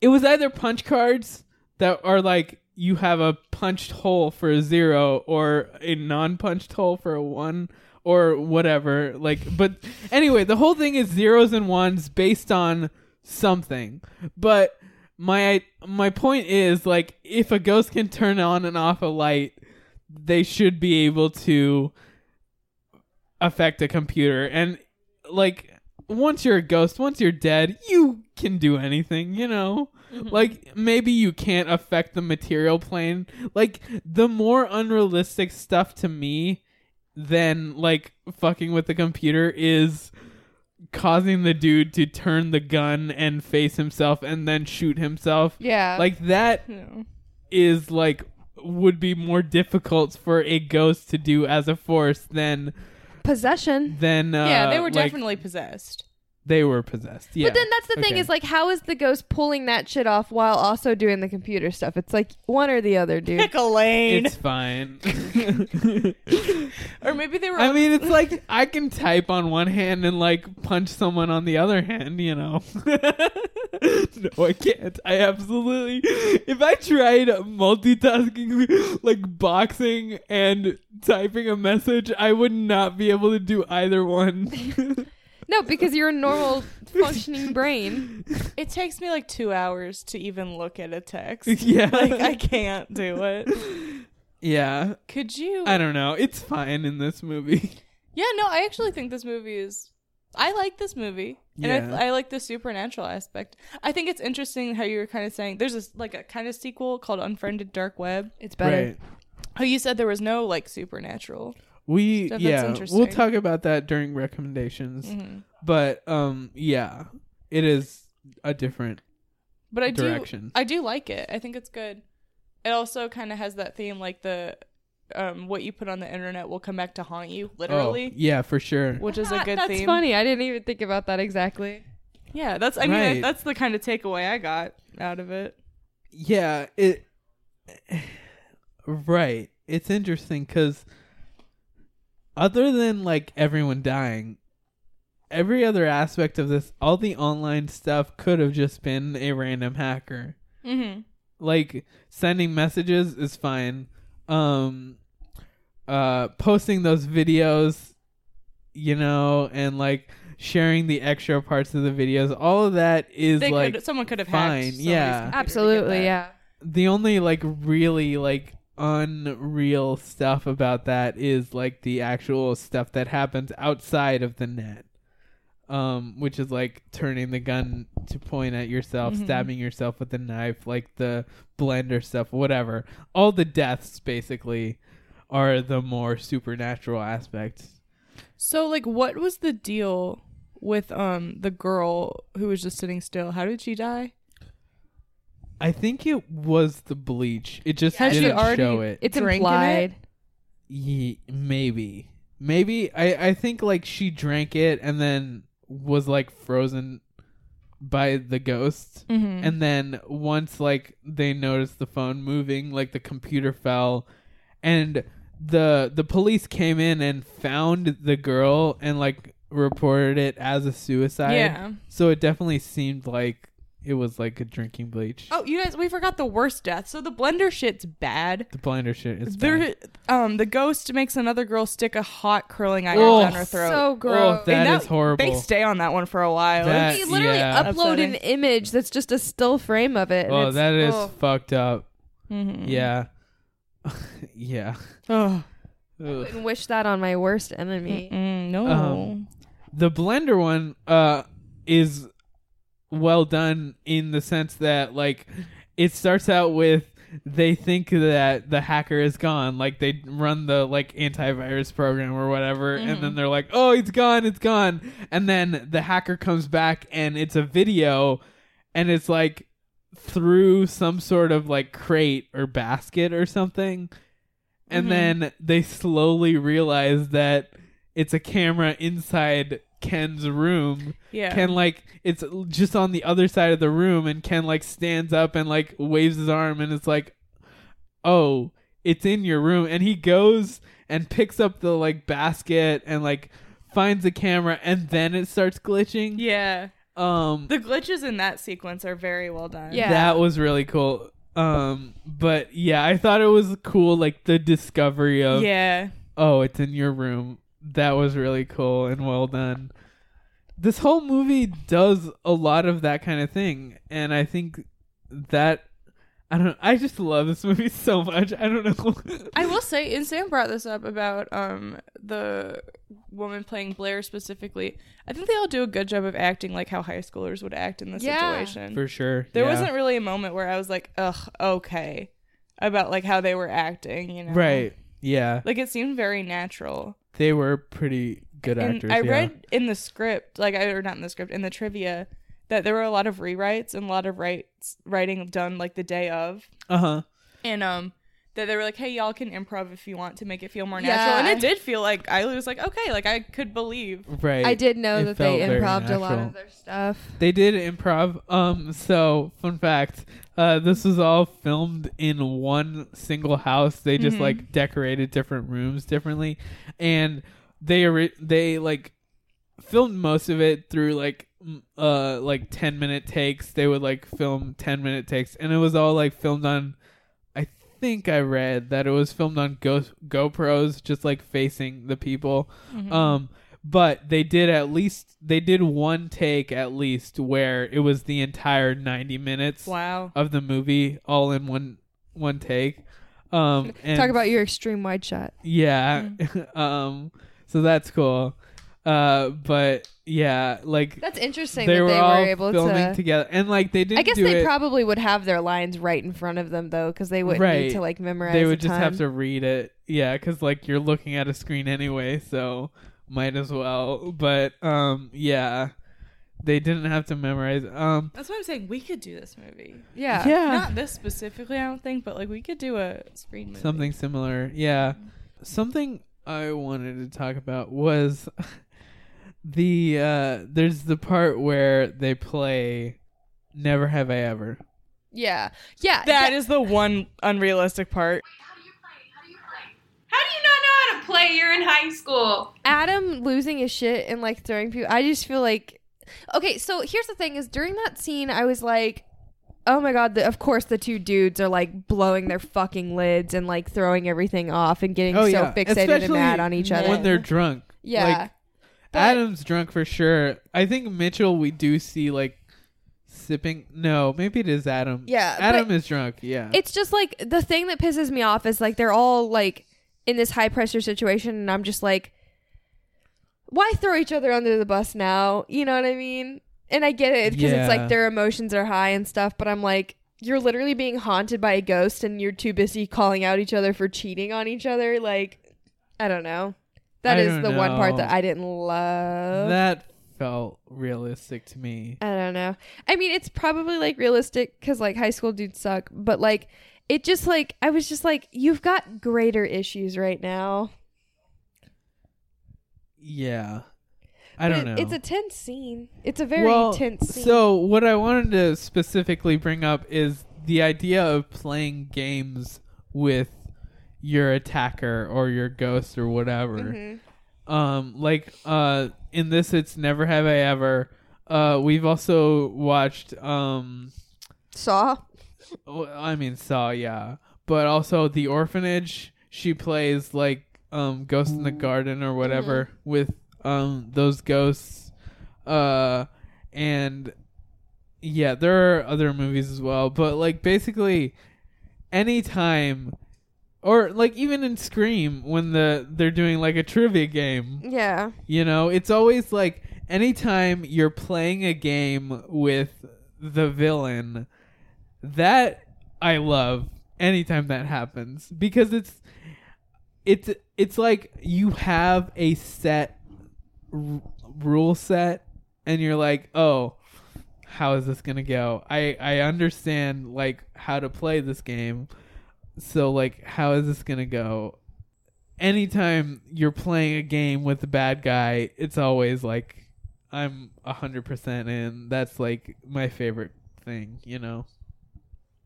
It was either punch cards that are like you have a punched hole for a zero or a non-punched hole for a one or whatever like but anyway the whole thing is zeros and ones based on something but my my point is like if a ghost can turn on and off a light they should be able to affect a computer. And like once you're a ghost once you're dead you can do anything you know? Mm-hmm. Like maybe you can't affect the material plane. Like the more unrealistic stuff to me than like fucking with the computer is causing the dude to turn the gun and face himself and then shoot himself. Yeah. like that is like would be more difficult for a ghost to do as a force than Possession. Then uh, yeah, they were like, definitely possessed. They were possessed. Yeah. But then that's the thing Okay. is like, how is the ghost pulling that shit off while also doing the computer stuff? It's like one or the other, dude. Pick a lane. it's fine. or maybe they were. I mean, it's like I can type on one hand and like punch someone on the other hand, you know. no, I can't. I absolutely. If I tried multitasking, like boxing and typing a message, I would not be able to do either one. No, because you're a normal functioning brain. it takes me like two hours to even look at a text. Yeah. like I can't do it. yeah. Could you? I don't know. It's fine in this movie. Yeah, no, I actually think this movie is. I like this movie, and Yeah. I, I like the supernatural aspect. I think it's interesting how you were kind of saying there's this like a kind of sequel called Unfriended Dark Web. It's better. Right. How you said there was no like supernatural. We Stuff that's yeah, we'll talk about that during recommendations. Mhm. But um yeah, it is a different but I direction. do I do like it. I think it's good. It also kind of has that theme like the um what you put on the internet will come back to haunt you literally, Oh, yeah, for sure. which is a good That's theme. funny. I didn't even think about that exactly. Yeah, that's I mean I- Right. that's the kind of takeaway I got out of it. Yeah, it right. It's interesting cuz other than like everyone dying, every other aspect of this, all the online stuff could have just been a random hacker. Mhm. like sending messages is fine um uh posting those videos you know and like sharing the extra parts of the videos all of that is They like could someone could have fine hacked yeah computer to get Absolutely, yeah. the only like really like unreal stuff about that is like the actual stuff that happens outside of the net um which is like turning the gun to point at yourself Mhm. stabbing yourself with a knife like the blender stuff whatever all the deaths basically are the more supernatural aspects So like what was the deal with um the girl who was just sitting still? How did she die? I think it was the bleach. It just Has she didn't already- show it. It's Drinking implied. Ye- maybe. Maybe. I i think like she drank it and then was like frozen by the ghost. Mhm. and then once like they noticed the phone moving like the computer fell. And the the police came in and found the girl and like reported it as a suicide. Yeah. so it definitely seemed like it was like a drinking bleach Oh, you guys, we forgot the worst death. So the blender shit's bad. the blender shit is There, bad. um, the ghost makes another girl stick a hot curling iron Oh, down her throat. So oh gross. that And is horrible They stay on that one for a while. That- you literally yeah. upload Upsetting. an image that's just a still frame of it. oh that is oh. fucked up Mhm. Yeah. yeah. Oh, I wouldn't wish that on my worst enemy. Mm, no. Um, the blender one uh is well done in the sense that like it starts out with they think that the hacker is gone. Like they run the like antivirus program or whatever and then they're like oh it's gone it's gone. And then the hacker comes back and it's a video and it's like through some sort of like crate or basket or something. And Mhm. then they slowly realize that it's a camera inside Ken's room. Yeah. Ken like it's just on the other side of the room and Ken like stands up and like waves his arm and it's like oh, it's in your room and he goes and picks up the like basket and like finds the camera and then it starts glitching. yeah. Um The glitches in that sequence are very well done. Yeah. that was really cool. Um but yeah, I thought it was cool like the discovery of Yeah. oh, it's in your room. That was really cool and well done. This whole movie does a lot of that kind of thing, and I think that I don't. I just love this movie so much. I don't know. I will say, and Sam brought this up about um the woman playing Blair specifically. I think they all do a good job of acting like how high schoolers would act in this Yeah. situation. For sure. There yeah. wasn't really a moment where I was like, ugh, okay, about like how they were acting. You know, right. Yeah, Like it seemed very natural. They were pretty good and actors. I yeah. read in the script, like I or not in the script, in the trivia, that there were a lot of rewrites and a lot of writes writing done like the day of. Uh huh. And um that they were like, "Hey, y'all can improv if you want to make it feel more Yeah. natural," and it did feel like I was like, "Okay, like I could believe." Right. I did know It that they felt very improved a lot of their stuff. They did improv. Um, so fun fact, uh, this was all filmed in one single house. They just Mhm. like decorated different rooms differently, and they ori- they like filmed most of it through like uh like ten minute takes. They would like film ten minute takes, and it was all like filmed on. Think I read that it was filmed on Go GoPros, just like facing the people. Mhm. Um, but they did at least they did one take at least where it was the entire 90 minutes Wow. of the movie all in one one take um and Talk about your extreme wide shot. yeah Mm. um so that's cool uh but yeah like That's interesting they that were they all were able filming to. together and like they didn't I guess do they it, probably would have their lines right in front of them though, because they wouldn't right need to like memorize. they would a just have to read it yeah because like you're looking at a screen anyway so might as well but um yeah they didn't have to memorize um That's what I'm saying. We could do this movie. Yeah. Yeah. Not this specifically, I don't think, but like we could do a screen movie. something similar yeah something i wanted to talk about was the uh there's the part where they play never have i ever Yeah, yeah. That is the one unrealistic part. How do you not know how to play? You're in high school. Adam losing his shit and like throwing people. I just feel like, okay. So here's the thing: is during that scene, I was like, oh my god. The, of course, the two dudes are like blowing their fucking lids and like throwing everything off and getting oh so yeah fixated and mad on each other when they're drunk Yeah. like adam's drunk for sure i think mitchell we do see like sipping no maybe it is adam Yeah, adam is drunk yeah It's just like the thing that pisses me off is like they're all like in this high pressure situation, and I'm just like, why throw each other under the bus now? You know what I mean? And I get it because it's like their emotions are high and stuff, but I'm like, you're literally being haunted by a ghost, and you're too busy calling out each other for cheating on each other. Like, I don't know. That I is the one part that I didn't love. that felt realistic to me I don't know. I mean, it's probably like realistic because like high school dudes suck, but like it just like I was just like, you've got greater issues right now. yeah i But don't it- know It's a tense scene. It's a very well, tense scene. So what I wanted to specifically bring up is the idea of playing games with your attacker or your ghost or whatever. Mhm. Um, like uh, in this, it's never have I ever. Uh, we've also watched um, Saw. oh, I mean Saw, yeah, but also the orphanage. She plays like um, Ghost in the Garden or whatever with um those ghosts. Uh, and yeah, there are other movies as well, but like basically, anytime. Or like even in Scream when the they're doing like a trivia game, Yeah. you know, it's always like anytime you're playing a game with the villain, that I love anytime that happens because it's it's it's like you have a set r- rule set and you're like, "Oh, how is this going to go? I I understand like how to play this game. So like how is this going to go?" anytime you're playing a game with a bad guy, it's always like I'm a hundred percent in. That's like my favorite thing, you know.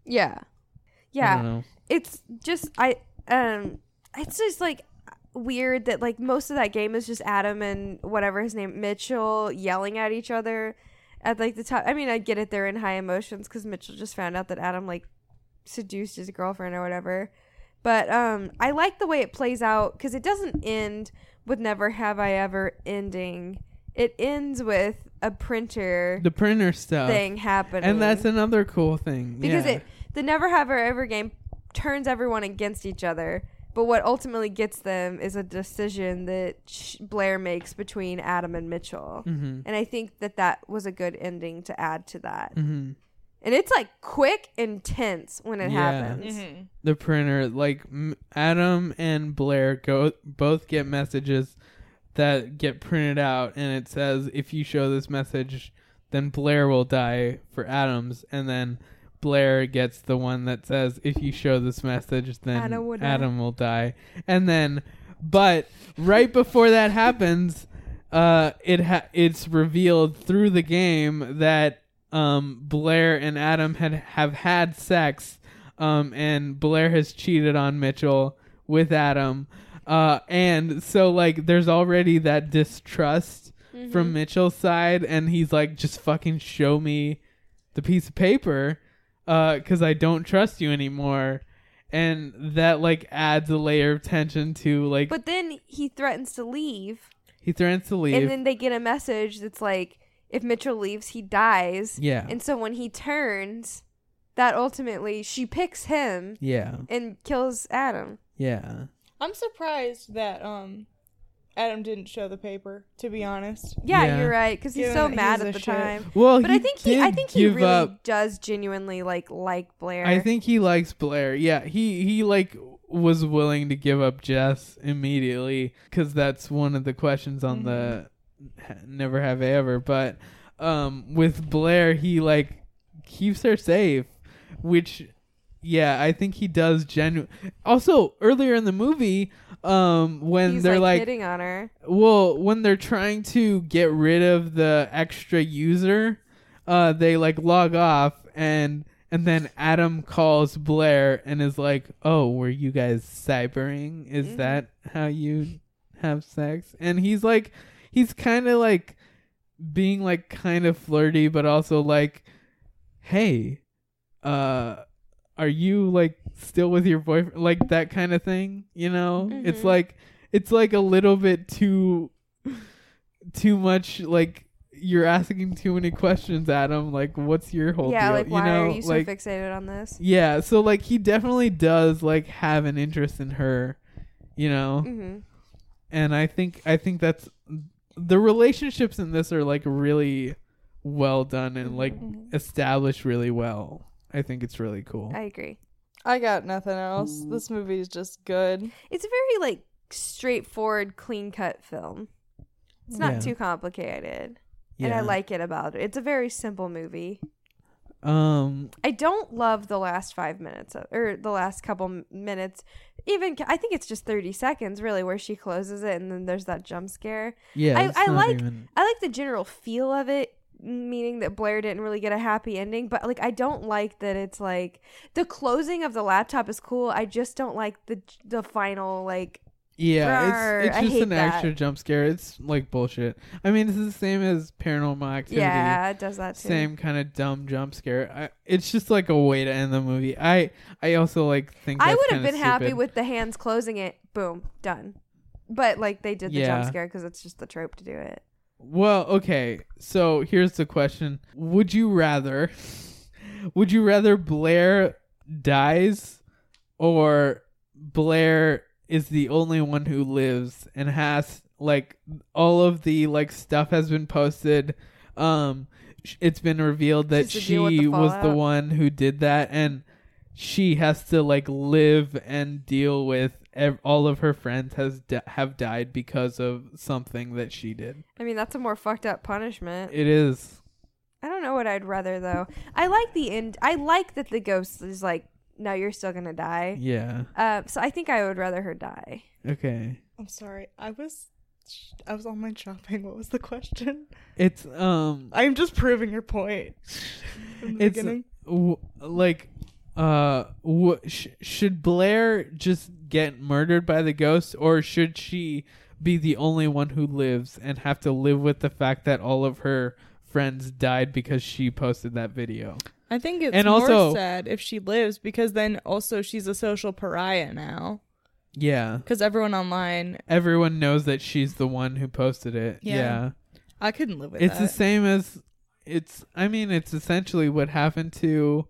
Yeah. I Yeah. don't know. It's just I um it's just like weird that like most of that game is just Adam and whatever his name Mitchell yelling at each other at like the top. I mean, I get it they're in high emotions cuz Mitchell just found out that Adam like seduced his girlfriend or whatever. But um I like the way it plays out cuz it doesn't end with never have I ever ending. It ends with a printer The printer stuff thing happening. and that's another cool thing because yeah. it the never have I ever game turns everyone against each other. But what ultimately gets them is a decision that Blair makes between Adam and Mitchell, Mhm. and I think that that was a good ending to add to that. Mhm. And it's like quick and tense when it Yeah. happens. the printer like M- Adam and Blair go both get messages that get printed out and it says if you show this message then Blair will die for Adams and then Blair gets the one that says, "If you show this message, then Adam will die." Adam will die." And then, but right before that happens, uh, it ha- it's revealed through the game that um, Blair and Adam had have had sex, um, and Blair has cheated on Mitchell with Adam, uh, and so like there's already that distrust from Mitchell's side, and he's like, just fucking show me the piece of paper, because I don't trust you anymore. And that like adds a layer of tension to like But then he threatens to leave, he threatens to leave. and then they get a message that's like, if Mitchell leaves, he dies. Yeah. And so when he turns, that ultimately she picks him yeah, and kills Adam. yeah. I'm surprised that um Adam didn't show the paper. To be honest, Yeah, Yeah. you're right because he's Given so that mad he's at the shit. time. Well, But he I think he, I think he really up- does genuinely like like Blair. I think he likes Blair. Yeah, he he like was willing to give up Jess immediately because that's one of the questions on the ha- Never Have I Ever. But um, with Blair, he like keeps her safe, which yeah, I think he does. Genu. Also, earlier in the movie, um, when he's they're like, like hitting on her. well, when they're trying to get rid of the extra user, uh, they like log off and and then Adam calls Blair and is like, "Oh, were you guys cybering? Is Mhm. that how you have sex?" And he's like, he's kind of like being like kind of flirty, but also like, "Hey, uh." Are you like still with your boyfriend? Like that kind of thing, you know? It's Mhm. like it's like a little bit too too much like you're asking too many questions adam like what's your whole Yeah, deal like why you know are you so like fixated on this? yeah so like he definitely does like have an interest in her you know hmm and i think i think that's the relationships in this are like really well done and like mm-hmm. established really well i think it's really cool I agree. I got nothing else. This movie is just good. It's a very like straightforward, clean cut film. It's not Yeah. too complicated. And Yeah. I like it about it. It's a very simple movie. Um I don't love the last five minutes of, or the last couple minutes. Even I think it's just thirty seconds really, where she closes it and then there's that jump scare. yeah I, I like even- I like the general feel of it, meaning that Blair didn't really get a happy ending. But like, I don't like that it's like the closing of the laptop is cool. I just don't like the the final like. Yeah, it's it's just an that. extra jump scare. It's like bullshit. I mean, it's the same as Paranormal Activity. Yeah, it does that too. Same kind of dumb jump scare. I, it's just like a way to end the movie. I I also like think I would have been happy with the hands closing it. Boom, done. But like they did the jump scare because it's just the trope to do it. Well, okay. So here's the question: Would you rather? Would you rather Blair dies, or Blair is the only one who lives and has like all of the like stuff has been posted? Um, sh- it's been revealed that Just to deal with she the was the fallout. one who did that, and she has to like live and deal with. Ev- all of her friends has di- have died because of something that she did. I mean, that's a more fucked up punishment. It is. I don't know what I'd rather though. I like the end. I like that the ghost is like, no, you're still gonna die. Yeah. Uh, so I think I would rather her die. Okay. I'm sorry. I was I was online shopping. What was the question? It's um. I'm just proving your point. In the It's w- like uh. W- sh- should Blair just get murdered by the ghost, or should she be the only one who lives and have to live with the fact that all of her friends died because she posted that video? I think it's And more also- sad if she lives because then also she's a social pariah now Yeah. because everyone online. Everyone knows that she's the one who posted it. Yeah. yeah. I couldn't live with it's the same as it's i mean it's essentially what happened to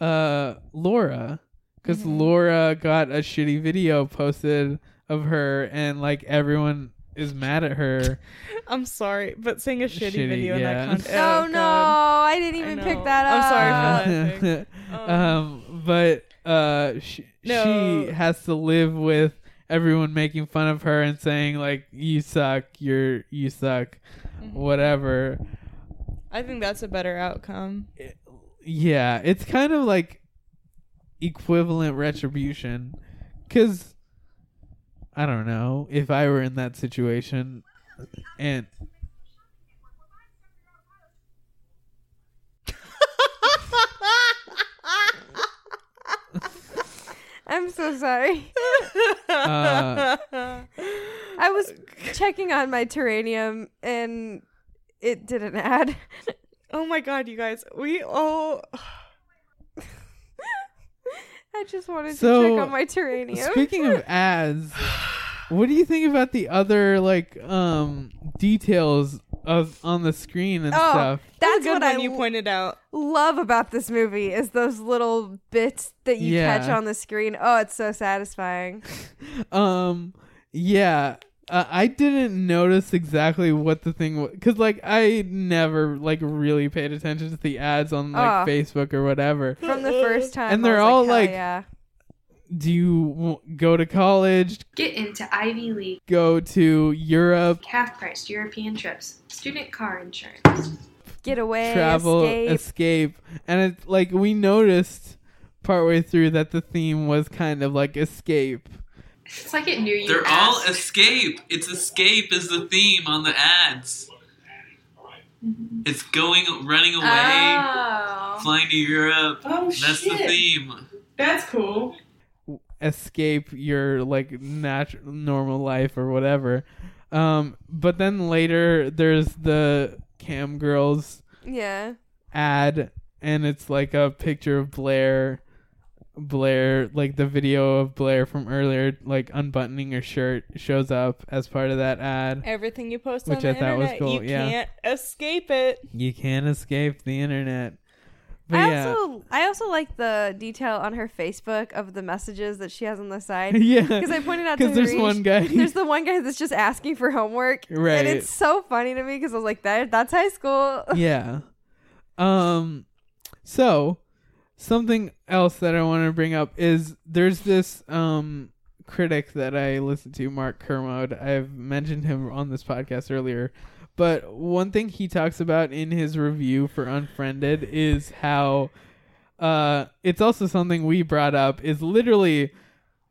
uh laura because Mm-hmm. laura got a shitty video posted of her and like everyone is mad at her I'm sorry, but seeing a shitty, Shitty, video yeah. in that context. Oh, no, I didn't even pick that up. I'm sorry for laughing. um, um but uh sh- No. she has to live with everyone making fun of her and saying like you suck you're you suck Mm-hmm. whatever I think that's a better outcome. yeah, it's kind of like equivalent retribution cuz I don't know, if I were in that situation and I'm so sorry. Uh, I was checking on my terranium and it didn't add. oh my god, you guys. We all I just wanted So, to check on my terranium. Speaking of ads, what do you think about the other like um details of on the screen and Oh, stuff? that's good what one I you pointed out. love about this movie is those little bits that you Yeah. catch on the screen. Oh, it's so satisfying. Um yeah, uh, I didn't notice exactly what the thing was cuz like I never like really paid attention to the ads on like Oh. Facebook or whatever. From the first time, And I they're was all "Hell like- yeah. Do you w- go to college, Get into Ivy League. go to Europe, Half price European trips. Student car insurance. get away, travel, escape. escape. And it's like we noticed partway through that the theme was kind of like escape. It's like it knew you. They're all escape. It's escape is the theme on the ads. It's going, running away, Oh. flying to Europe. Oh, That's the theme. That's cool. escape your like natural normal life or whatever. Um, but then later there's the cam girls yeah. ad, and it's like a picture of Blair, Blair, like the video of Blair from earlier, like unbuttoning her shirt shows up as part of that ad. Everything you post Which on the I thought was internet, cool, you yeah. can't escape it. You can't escape the internet. But I yeah, also I also like the detail on her Facebook of the messages that she has on the side. Yeah. because I pointed out to 'Cause there's Harish, one guy- There's the one guy that's just asking for homework, Right. And it's so funny to me because I was like, that that's high school. yeah. Um so something else that I want to bring up is there's this um critic that I listen to, Mark Kermode. I've mentioned him on this podcast earlier. But one thing he talks about in his review for Unfriended is how uh it's also something we brought up is literally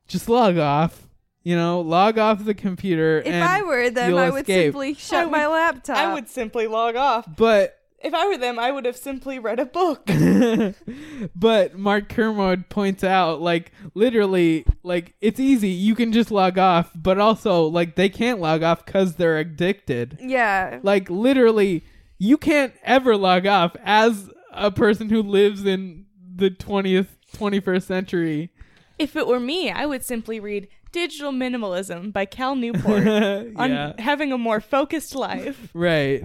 just log off. You know, log off the computer If and I were them, I would escape. simply shut would- my laptop. I would simply log off. But If I were them, I would have simply read a book. but Mark Kermode points out, like, literally, like, it's easy. You can just log off, but also, like, they can't log off because they're addicted. Yeah. Like, literally, you can't ever log off as a person who lives in the 20th, 21st century. If it were me, I would simply read Digital Minimalism by Cal Newport on having a more focused life. Right.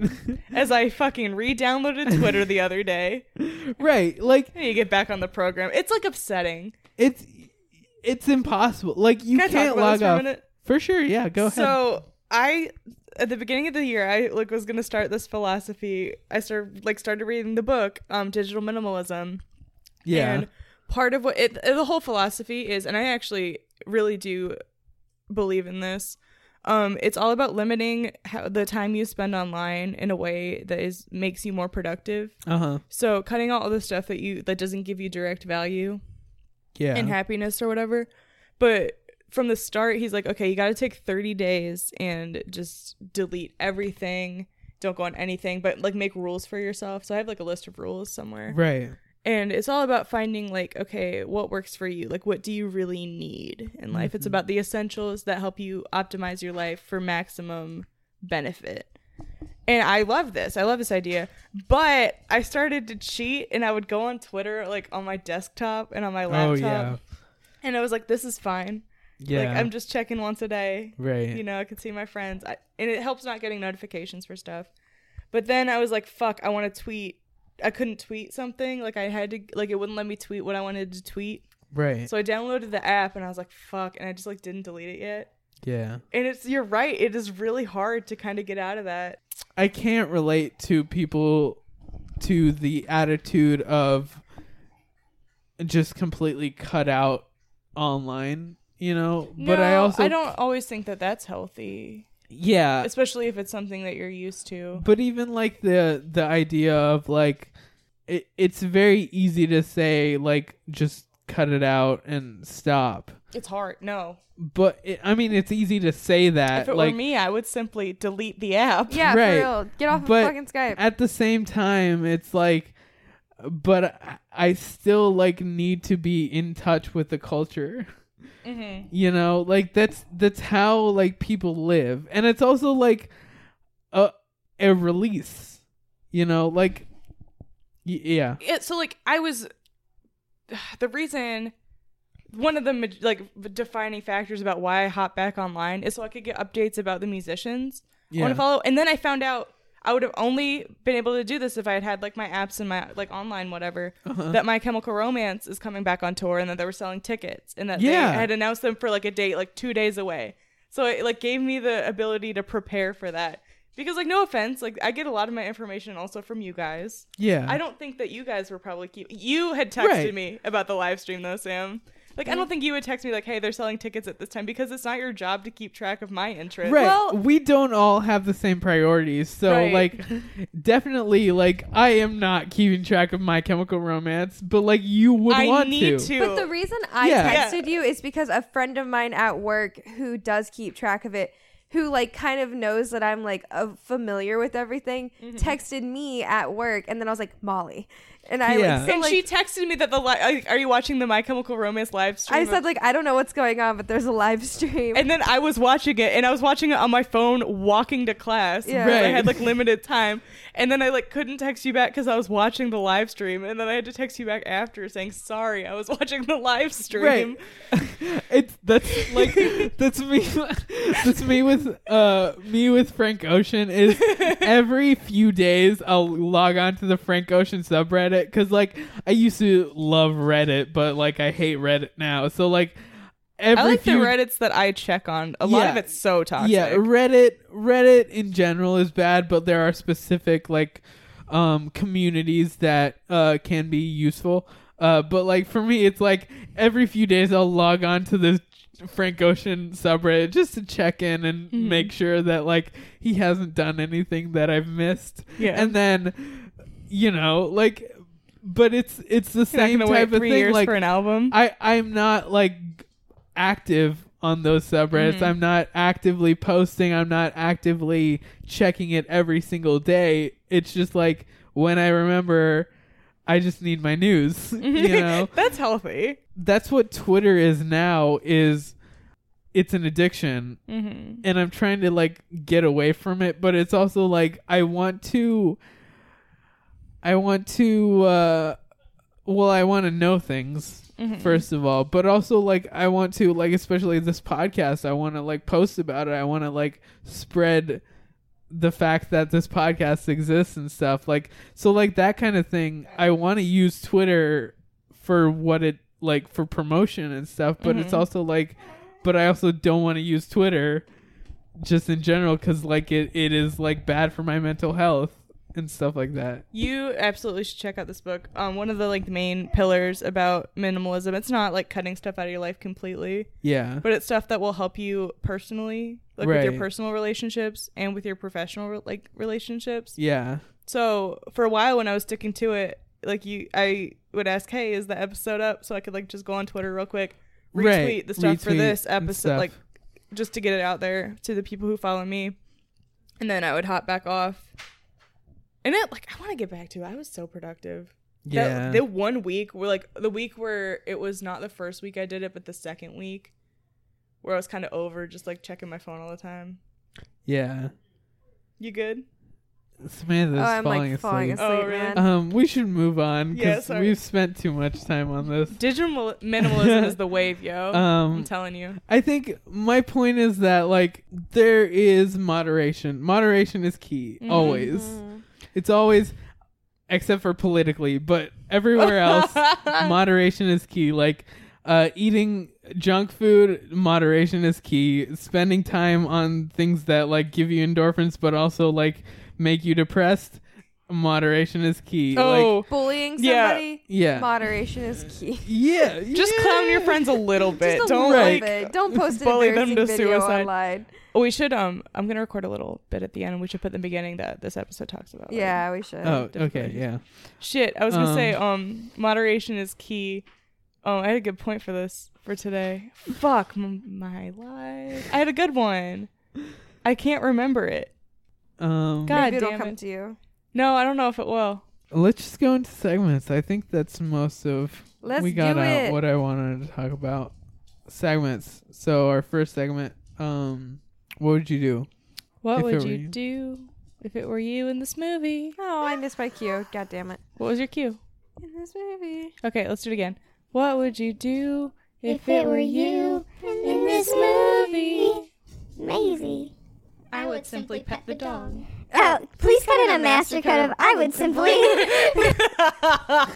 As I fucking re-downloaded Twitter the other day. right. Like, need to get back on the program. It's like upsetting. it's it's impossible. Like, you Can can't about log for off. minute? For sure, yeah, go ahead. So I at the beginning of the year I like was gonna start this philosophy. I started like started reading the book, um, Digital Minimalism. Yeah. And part of what it the whole philosophy is, and I actually really do believe in this. Um, it's all about limiting how the time you spend online in a way that is makes you more productive. Uh-huh. So cutting out all the stuff that you that doesn't give you direct value Yeah. and happiness or whatever. But from the start, he's like, okay, you got to take 30 days and just delete everything. Don't go on anything, but like make rules for yourself. So I have like a list of rules somewhere. Right. And it's all about finding like, okay, what works for you? Like, what do you really need in life? It's Mhm. about the essentials that help you optimize your life for maximum benefit. And I love this. I love this idea. But I started to cheat and I would go on Twitter like on my desktop and on my laptop. Oh, yeah. And I was like, this is fine. Like Yeah. I'm just checking once a day. Right. You know, I can see my friends. I, and it helps not getting notifications for stuff. But then I was like, fuck, I want to tweet. I couldn't tweet something. Like I had to like it wouldn't let me tweet what I wanted to tweet. Right. So I downloaded the app and I was like, fuck, and I just like didn't delete it yet. Yeah. And it's you're right. It is really hard to kind of get out of that. I can't relate to people to the attitude of just completely cut out online, you know. but I also I don't always think that that's healthy. Yeah. Especially if it's something that you're used to. But even like the the idea of like it, it's very easy to say like just cut it out and stop. It's hard. No. But it, I mean, it's easy to say that. If it like, were me, I would simply delete the app. Yeah, Right. for real. Get off but of fucking Skype. at the same time, it's like, but I- I still like need to be in touch with the culture. Mm-hmm. You know, like that's that's how like people live, and it's also like a a release. You know, like y- yeah, Yeah, so like I was the reason one of the like defining factors about why I hop back online is so I could get updates about the musicians I want to follow. And then I found out I would have only been able to do this if I had had like my apps and my like online whatever. Uh-huh. That My Chemical Romance is coming back on tour and that they were selling tickets and that Yeah. they had announced them for like a date like two days away. So it like gave me the ability to prepare for that. Because like no offense, like I get a lot of my information also from you guys. Yeah. I don't think that you guys were probably keep you had texted Right. me about the live stream though, Sam. Like I don't think you would text me like, "Hey, they're selling tickets at this time," because it's not your job to keep track of my interests. right. we don't all have the same priorities, so Right. like definitely like I am not keeping track of My Chemical Romance, but like you would I want need to. to. But the reason I Yeah. texted you is because a friend of mine at work who does keep track of it, who like kind of knows that I'm like uh, familiar with everything, Mm-hmm. texted me at work, and then I was like Molly, and I Yeah. like, so, and like she texted me that the li- like, are you watching the My Chemical Romance live stream? I said like I don't know what's going on, but there's a live stream. and then I was watching it, and I was watching it on my phone walking to class. Yeah. because I had like limited time, and then I like couldn't text you back because I was watching the live stream, and then I had to text you back after saying sorry, I was watching the live stream. Right. it's that's like that's me that's me with uh me with Frank Ocean is every few days I'll log on to the Frank Ocean subreddit cuz like I used to love Reddit but like I hate Reddit now. So like every I like few the Reddits that I check on. A lot of it's so toxic. Yeah, Reddit Reddit in general is bad, but there are specific like um communities that uh can be useful. Uh but like for me it's like every few days I'll log on to this Frank Ocean subreddit just to check in and Mhm. make sure that like he hasn't done anything that I've missed. Yeah. And then you know, like but it's it's the same type of thing like for an album. I I'm not like active on those subreddits. Mhm. I'm not actively posting. I'm not actively checking it every single day. It's just like when I remember I just need my news, you know. That's healthy. That's what Twitter is now is it's an addiction. Mhm. And I'm trying to like get away from it, but it's also like I want to I want to uh well, I want to know things Mhm. first of all, but also like I want to like especially this podcast, I want to like post about it. I want to like spread the fact that this podcast exists and stuff. Like so like that kind of thing. I want to use Twitter for what it like for promotion and stuff, but it's Mhm. also like but I also don't want to use Twitter just in general cuz like it it is like bad for my mental health and stuff like that. You absolutely should check out this book. Um, one of the like main pillars about minimalism. It's not like cutting stuff out of your life completely. Yeah. But it's stuff that will help you personally, like with your personal relationships and with your professional re- like relationships. Yeah. So for a while when I was sticking to it, like you, I would ask, "Hey, is the episode up?" So I could like just go on Twitter real quick, retweet Right, the stuff for this episode, like just to get it out there to the people who follow me, and then I would hop back off. And it like I want to get back to. it. I was so productive. Yeah. That, the one week where like the week where it was not the first week I did it, but the second week where I was kind of over just like checking my phone all the time. Yeah. You good? Samantha's Oh, I'm, like, falling asleep. falling asleep, Oh, really? man. Um, we should move on because sorry. we've spent too much time on this. Digital minimalism is the wave, yo. Um, I'm telling you. I think my point is that like there is moderation. Moderation is key Mhm. always. It's always except for politically, but everywhere else moderation is key. Like uh eating junk food, moderation is key. Spending time on things that like give you endorphins but also like make you depressed moderation is key. Oh, Like, Bullying Yeah. somebody, Yeah. moderation is key. yeah. just clown your friends a little bit. Just a Don't little like bit. Don't post an bully them embarrassing to video suicide. online. Oh, we should. Um, I'm gonna record a little bit at the end, and we should put the beginning that this episode talks about. like, Yeah, we should. Oh, different okay, yeah. Shit, I was gonna Um, say, um, moderation is key. Oh, I had a good point for this for today. Fuck m- my life. I had a good one. I can't remember it. Um, God Maybe it'll damn come it. to you. No, I don't know if it will. let's just go into segments. I think that's most of. Let's we got do out it. what I wanted to talk about. Segments. So our first segment. Um, what would you do? What If it would were you you. do if it were you in this movie? Oh, I missed my cue. God damn it. What was your cue? In this movie. Okay, let's do it again. What would you do if it were you in this movie? Maisie. I would simply pet the dog. Oh, please cut in a master cut of I would simply.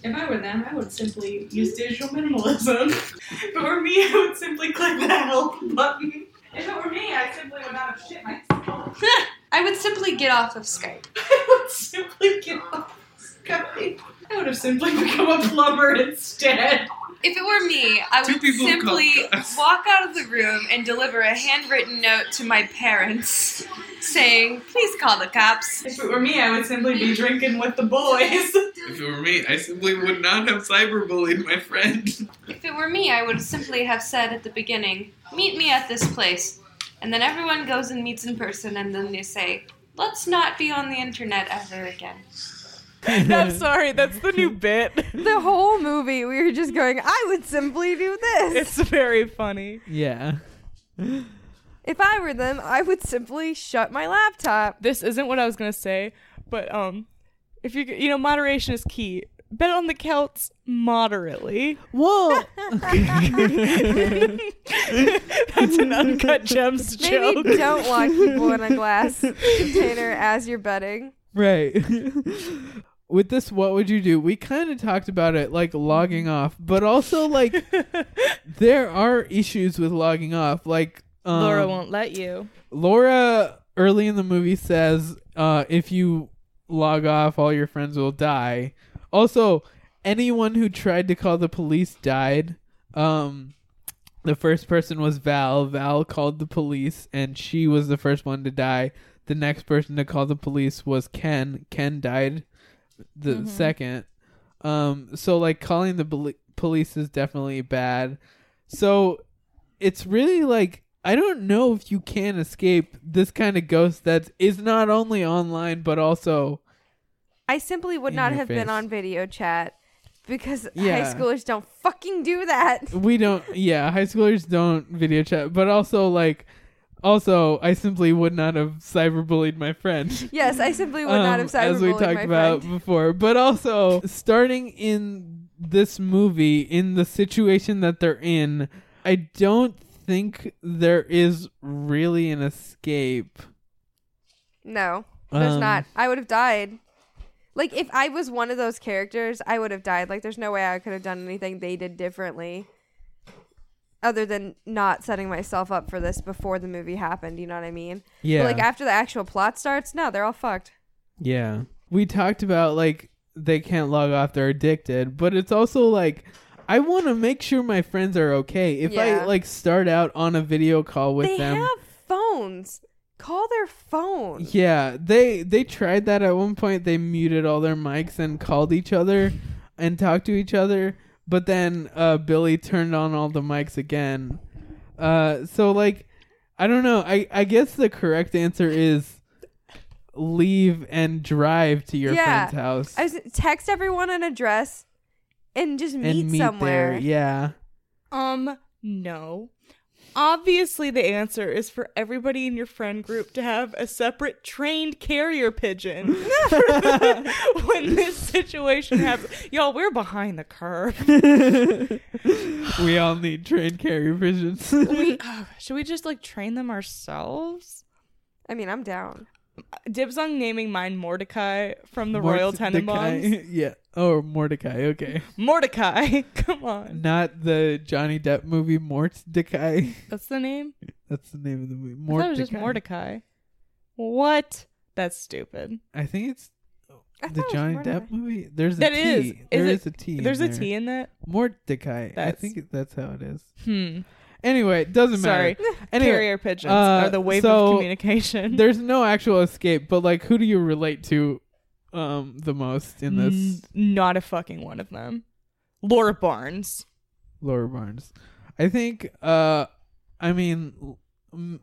If I were them, I would simply use digital minimalism. if it were me, I would simply click the help button. If it were me, I simply would not have shit myself. I would simply get off of Skype. I would simply get off Skype. I would have simply become a plumber instead. If it were me, I Two would simply walk out of the room and deliver a handwritten note to my parents saying, please call the cops. If it were me, I would simply be drinking with the boys. If it were me, I simply would not have cyberbullied my friend. If it were me, I would simply have said at the beginning, meet me at this place. And then everyone goes and meets in person, and then they say, let's not be on the internet ever again. I'm sorry, that's the new bit. The whole movie, we were just going, I would simply do this. It's very funny. Yeah. if I were them, I would simply shut my laptop. This isn't what I was gonna say, but um, if you you know moderation is key. Bet on the Celts moderately. Whoa. That's an uncut gems Maybe joke. don't lock people in a glass container as you're betting. Right. With this, what would you do? We kind of talked about it, like logging off, but also like there are issues with logging off. Like um, Laura won't let you. Laura early in the movie says, uh, "If you log off, all your friends will die." Also, anyone who tried to call the police died. Um, the first person was Val. Val called the police, and she was the first one to die. The next person to call the police was Ken. Ken died the Mhm. second. Um, so like calling the bel- police is definitely bad. So it's really like I don't know if you can escape this kind of ghost that is not only online but also I simply would not have been on video chat because Yeah. high schoolers don't fucking do that. we don't yeah high schoolers don't video chat but also like also i simply would not have cyberbullied my friend Yes, I simply would not have Um, as we talked about friend. before but also starting in this movie in the situation that they're in i don't think there is really an escape No, there's Um, not. I would have died. Like if I was one of those characters, I would have died. Like there's no way I could have done anything they did differently. Other than not setting myself up for this before the movie happened, you know what I mean? Yeah. But like after the actual plot starts, no, they're all fucked. Yeah. We talked about like they can't log off, they're addicted, but it's also like I want to make sure my friends are okay. If Yeah. I like start out on a video call with they them, have phones. Call their phone. yeah, they they tried that at one point. They muted all their mics and called each other and talked to each other, but then uh Billy turned on all the mics again. Uh so like I don't know. I I guess the correct answer is leave and drive to your yeah. friend's house. I was, text everyone an address and just meet, and meet somewhere. there. Yeah. Um, no. Obviously, the answer is for everybody in your friend group to have a separate trained carrier pigeon when this situation happens. Y'all, we're behind the curve. we all need trained carrier pigeons. we, oh, should we just like train them ourselves? I mean, I'm down. Dibs on naming mine Mordecai from the Mort- Royal Tenenbaums. yeah. Oh, Mordecai. Okay. Mordecai, come on. Not the Johnny Depp movie Mordecai. That's the name? That's the name of the movie. I thought it was just Mordecai. What? That's stupid. I think it's I The Johnny Depp movie? There's a That T. is. Is There it- is a T. There's a there. T in that. Mordecai. I think that's how it is. Hmm. Anyway, it doesn't Sorry. matter. Anyway, Carrier pigeons uh, are the wave so of communication. There's no actual escape, but like, who do you relate to um the most in this? N- not a fucking one of them. Laura Barnes. Laura Barnes. I think uh I mean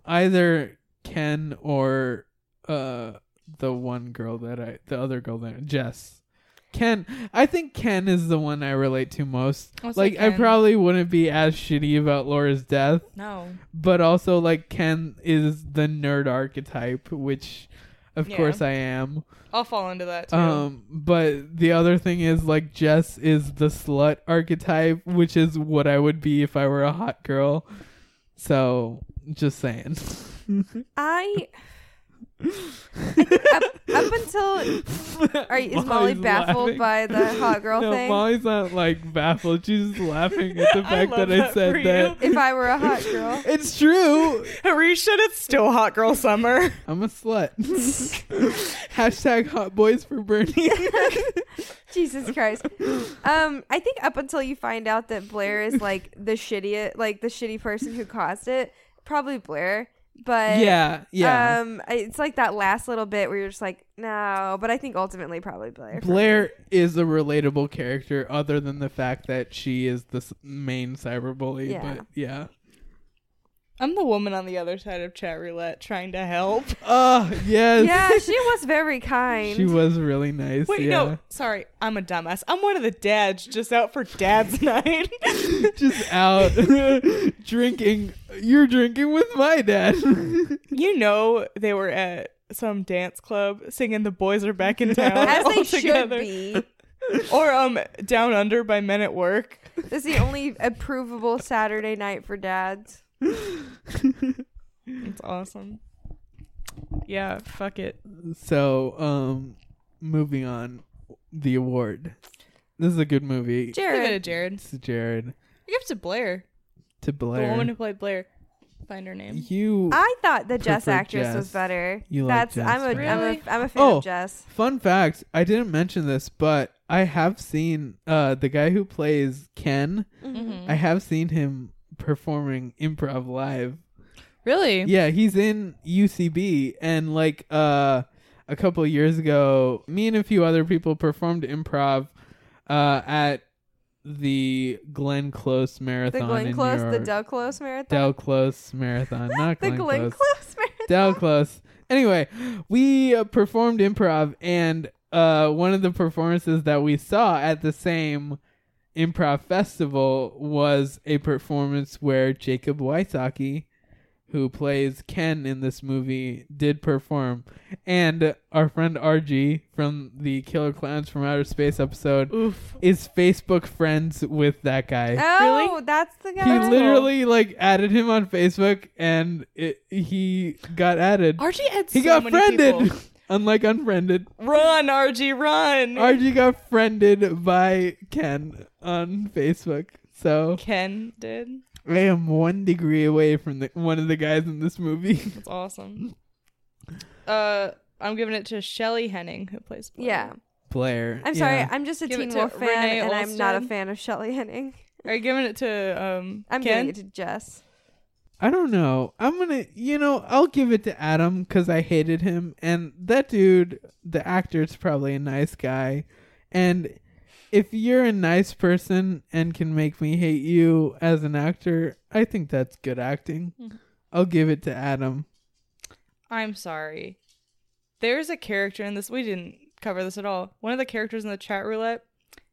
either Ken or uh the one girl that I the other girl that Jess. Ken I think Ken is the one I relate to most. I'll say like I probably wouldn't be as shitty about Laura's death. No. But also like Ken is the nerd archetype, which of Yeah. course I am. I'll fall into that too. Um, but the other thing is like Jess is the slut archetype, which is what I would be if I were a hot girl. So just saying. I. I think up, up until are, is Molly baffled laughing. by the hot girl no, thing? Molly's not like baffled. She's just laughing at the I fact love that I that said for that. if I were a hot girl, It's true. Harisha, it's still hot girl summer. I'm a slut. Hashtag hot boys for Bernie. Jesus Christ. Um, I think up until you find out that Blair is like the shitty, like the shitty person who caused it, probably Blair. But Yeah, yeah. Um, it's like that last little bit where you're just like, no. But I think ultimately probably Blair. Blair is a relatable character, other than the fact that she is the s- main cyberbully. Yeah. But yeah. I'm the woman on the other side of chat roulette trying to help. Oh yes. Yeah, she was very kind. She was really nice. Wait, yeah. no, sorry, I'm a dumbass. I'm one of the dads just out for dad's night. Just out drinking. You're drinking with my dad. you know they were at some dance club singing "The Boys Are Back in Town" As all they should be. or um "Down Under" by Men at Work. This is the only approvable Saturday night for dads. It's awesome. Yeah, fuck it. so, um, moving on, the award. This is a good movie. Give it to Jared. It's Jared Give it to Blair, to Blair. the woman who played Blair. Find her name. you. I thought the Jess prefer actress was better. You like That's Jess I'm a better. am Really? a I'm a fan Oh, of Jess. fun fact! I didn't mention this, but I have seen uh the guy who plays Ken. Mhm. I have seen him performing improv live. Really? Yeah, he's in UCB and like uh a couple years ago, me and a few other people performed improv uh at the Glen Close Marathon. The Glen Close, New the York. Del Close marathon. Del Close Marathon, not close. the Glen, Glen Close. Close marathon. Del Close. Anyway, we uh, performed improv, and uh, one of the performances that we saw at the same improv festival was a performance where Jacob Wysocki, who plays Ken in this movie, did perform, and our friend RG from the Killer Clowns from Outer Space episode Oof. is Facebook friends with that guy. Oh, that's the guy. He literally like added him on Facebook, and it, he got added. RG had he so got many friended, people. unlike unfriended. Run, RG, run. RG got friended by Ken on Facebook. So Ken did. I am one degree away from the, one of the guys in this movie. That's awesome. Uh, I'm giving it to Shelley Hennig, who plays. Blair. Yeah. Blair. I'm sorry, yeah. I'm just a Give it Teen to Wolf fan, Renee and I'm not a Olstead. fan of Shelley Hennig. Are you giving it to um? I'm Ken? giving it to Jess. I don't know. I'm gonna, you know, I'll give it to Adam because I hated him, and that dude, the actor's probably a nice guy, and if you're a nice person and can make me hate you as an actor, I think that's good acting. Mhm. I'll give it to Adam. I'm sorry. There's a character in this. We didn't cover this at all. One of the characters in the chat roulette.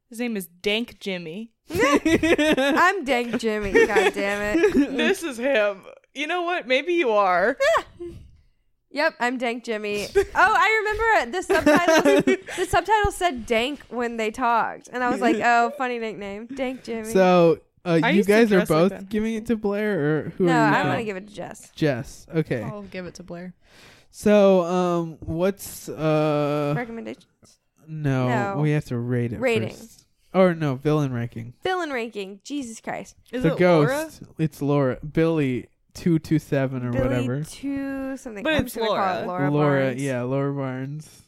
His name is Dank Jimmy. I'm Dank Jimmy. God damn it. this is him. You know what? Maybe you are. Yep, I'm Dank Jimmy. Oh, I remember the subtitle. the subtitles said Dank when they talked, and I was like, "Oh, funny nickname, Dank Jimmy." So, uh, I you used to guys are dress like both that. giving it to Blair, or who no, are you? I'm going? gonna give it to Jess. Jess. Okay. I'll give it to Blair. So, um, what's uh? Recommendations. No, No. we have to rate it. Rating. first. Or no, villain ranking. Villain ranking. Jesus Christ. Is the it ghost. Laura? It's Laura. Billy two two seven or Billy whatever. two something. But I'm it's just gonna call it Laura. Laura. Barnes. yeah, Laura Barnes.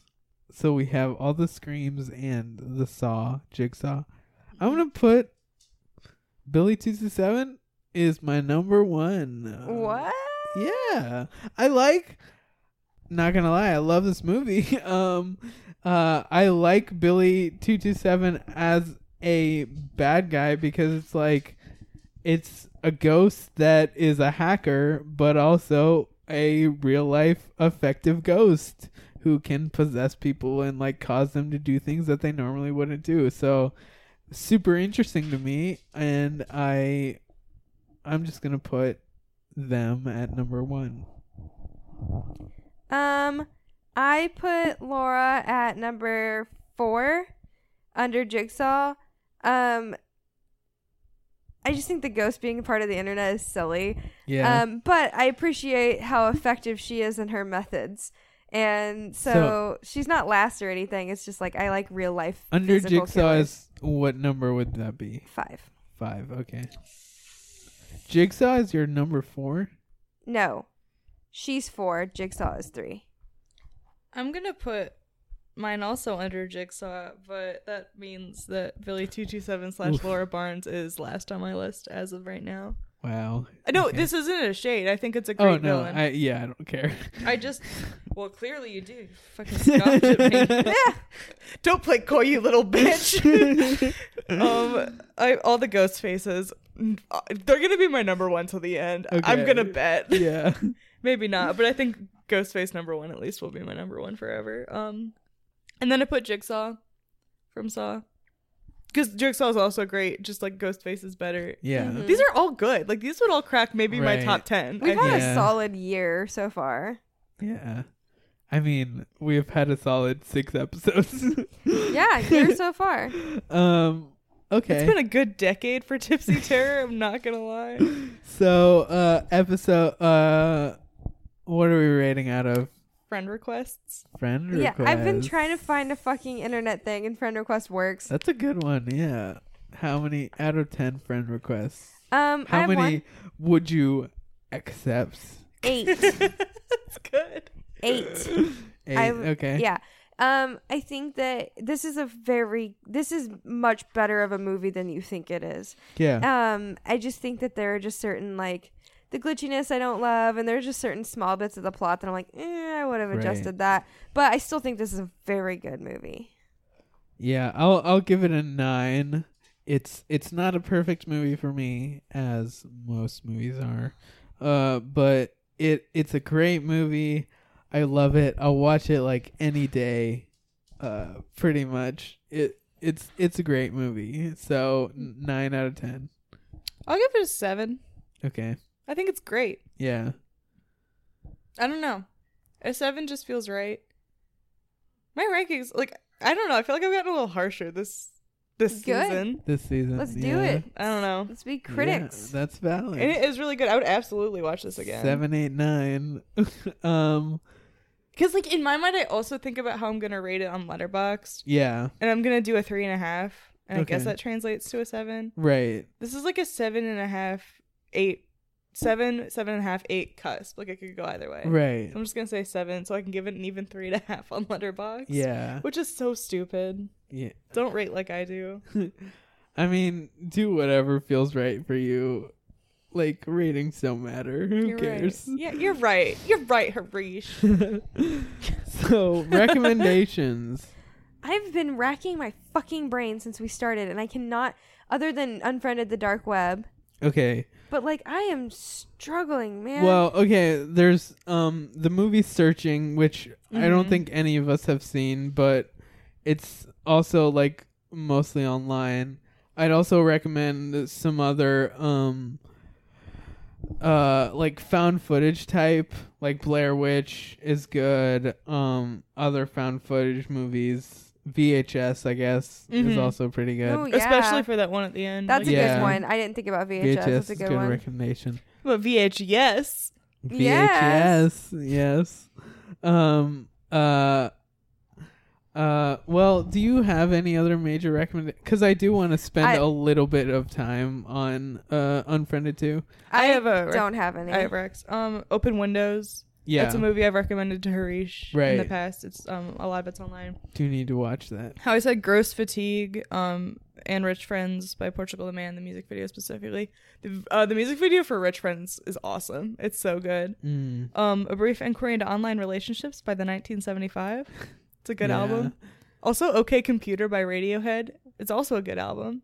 so we have all the screams and the saw jigsaw. I'm gonna put Billy two two seven is my number one. What? Yeah, I like. Not gonna lie, I love this movie. um, uh, I like Billy two two seven as a bad guy because it's like it's a ghost that is a hacker, but also a real life effective ghost who can possess people and like cause them to do things that they normally wouldn't do. So super interesting to me and I I'm just going to put them at number 1. Um, I put Laura at number four under Jigsaw. Um, I just think the ghost being a part of the internet is silly. Yeah. Um, but I appreciate how effective she is in her methods. And so, So- she's not last or anything. It's just like I like real life. Under physical Jigsaw killers. is what number would that be? Five. 5. Okay. Jigsaw is your number 4? No, she's four. Jigsaw is three. I'm gonna put mine also under Jigsaw, but that means that Billy two two seven slash Laura Barnes is last on my list as of right now. Wow. No, Okay. this isn't a shade. I think it's a great Oh no, villain. I yeah, I don't care. I just, well, clearly you do. You fucking scoffed at me. Don't play coy, you little bitch. um, I all the ghost faces. They're gonna be my number one till the end. I'm gonna bet. Yeah. Maybe not, but I think Ghostface number one at least will be my number one forever. Um, and then I put Jigsaw from Saw because Jigsaw is also great. Just like Ghostface is better. Yeah. Mhm. These are all good. Like these would all crack maybe my top ten. We've I had think. a solid year so far. Yeah. I mean, we've had a solid 6 episodes. Yeah, year so far. Um okay. It's been a good decade for Tipsy Terror. I'm not gonna lie. So, uh, episode, uh, what are we rating out of Friend requests. friend requests. Yeah, I've been trying to find a fucking internet thing, and friend request works. That's a good one. Yeah. How many out of ten friend requests? Um, How many one. would you accept? Eight. That's good. Eight. Eight. I- okay. Yeah. Um, I think that this is a very this is much better of a movie than you think it is. Yeah. Um, I just think that there are just certain like the glitchiness I don't love, and there's just certain small bits of the plot that I'm like, eh, I would have Right. adjusted that. But I still think this is a very good movie. Yeah. I'll I'll give it a nine. It's it's not a perfect movie for me, as most movies are. Uh, but it it's a great movie. I love it. I'll watch it like any day. Uh, pretty much. It it's it's a great movie. So nine out of ten. I'll give it a seven. Okay. I think it's great. Yeah. I don't know. A seven just feels right. My rankings, like I don't know. I feel like I've gotten a little harsher this this Good. season. This season. Let's do yeah. it. I don't know. Let's be Yeah, critics. that's valid. And it is really good. I would absolutely watch this again. Seven, eight, nine. um. Because like in my mind, I also think about how I'm gonna rate it on Letterboxd, Yeah. and I'm gonna do a three and a half, and I guess that translates to a seven. Right. This is like a seven and a half, eight, seven, seven and a half, eight cusp. Like it could go either way. Right. I'm just gonna say seven, so I can give it an even three and a half on Letterboxd. Yeah. Which is so stupid. Yeah. Don't rate like I do. I mean, do whatever feels right for you. Like ratings don't matter. Who You're cares? Right. Yeah, you're right. You're right, Harish. so recommendations. I've been racking my fucking brain since we started, and I cannot, other than unfriended the dark web. Okay. But like, I am struggling, man. Well, okay. There's um the movie Searching, which I don't Mhm. think any of us have seen, but it's also like mostly online. I'd also recommend some other um uh like found footage type, like Blair Witch is good. Um other found footage movies, VHS I guess is Mhm. also pretty good. Oh, yeah. Especially for that one at the end. That's like- a Yeah. good one. I didn't think about VHS. VHS That's a good, good one. recommendation. But VHS. VHS. Yes. Um. Uh. Uh. Well, do you have any other major recommend? Because I do want to spend I- a little bit of time on uh Unfriended too. I have a don't have any. I have Rex. Um, Open Windows. Yeah. That's a movie I've recommended to Harish in the past. It's um a lot of it's online. Do need to watch that. How I said Grosse Fatigue, um, and Rich Friends by Portugal the Man, the music video specifically. The uh, the music video for Rich Friends is awesome. It's so good. Mm. Um, A Brief Inquiry into Online Relationships by the 1975. It's a good Yeah. album. Also, OK Computer by Radiohead. It's also a good album.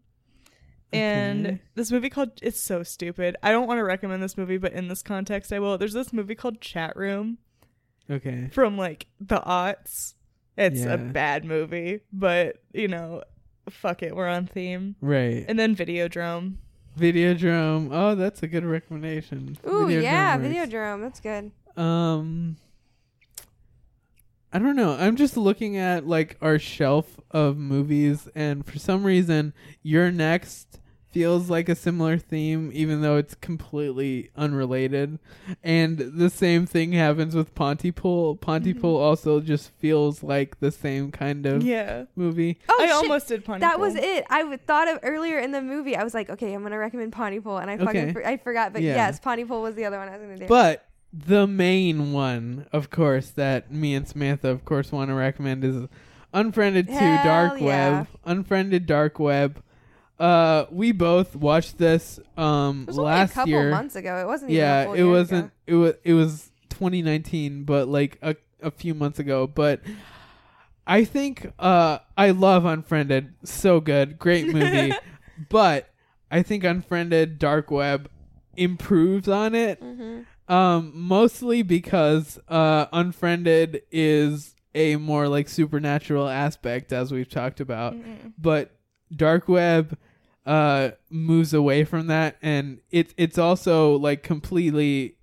And Okay. this movie called It's so stupid. I don't want to recommend this movie, but in this context, I will. There's this movie called Chat Room Okay. from like the aughts. It's Yeah. a bad movie, but you know, fuck it, we're on theme. Right. And then Videodrome. Videodrome. Oh, that's a good recommendation. Ooh, yeah, works. Videodrome. That's good. Um, I don't know. I'm just looking at like our shelf of movies, and for some reason, You're Next feels like a similar theme, even though it's completely unrelated. And the same thing happens with Pontypool. Pontypool mm-hmm. also just feels like the same kind of Yeah. movie. Oh, I shit. almost did Pontypool. That was it. I w- thought of earlier in the movie. I was like, okay, I'm gonna recommend Pontypool, and I fucking Okay. for- I forgot. But Yeah. yes, Pontypool was the other one I was gonna do. But the main one, of course, that me and Samantha, of course, want to recommend is Unfriended 2 Dark yeah. Web. Unfriended Dark Web. Uh, we both watched this um it was only last a couple year. months ago. It wasn't. yeah, even a full it wasn't. Ago. It was. It was 2019, but like a a few months ago. But I think uh I love Unfriended. So good, great movie. but I think Unfriended Dark Web improves on it. Mm-hmm. Um, mostly because uh, Unfriended is a more like supernatural aspect, as we've talked about. But Dark Web uh, moves away from that, and it's it's also like completely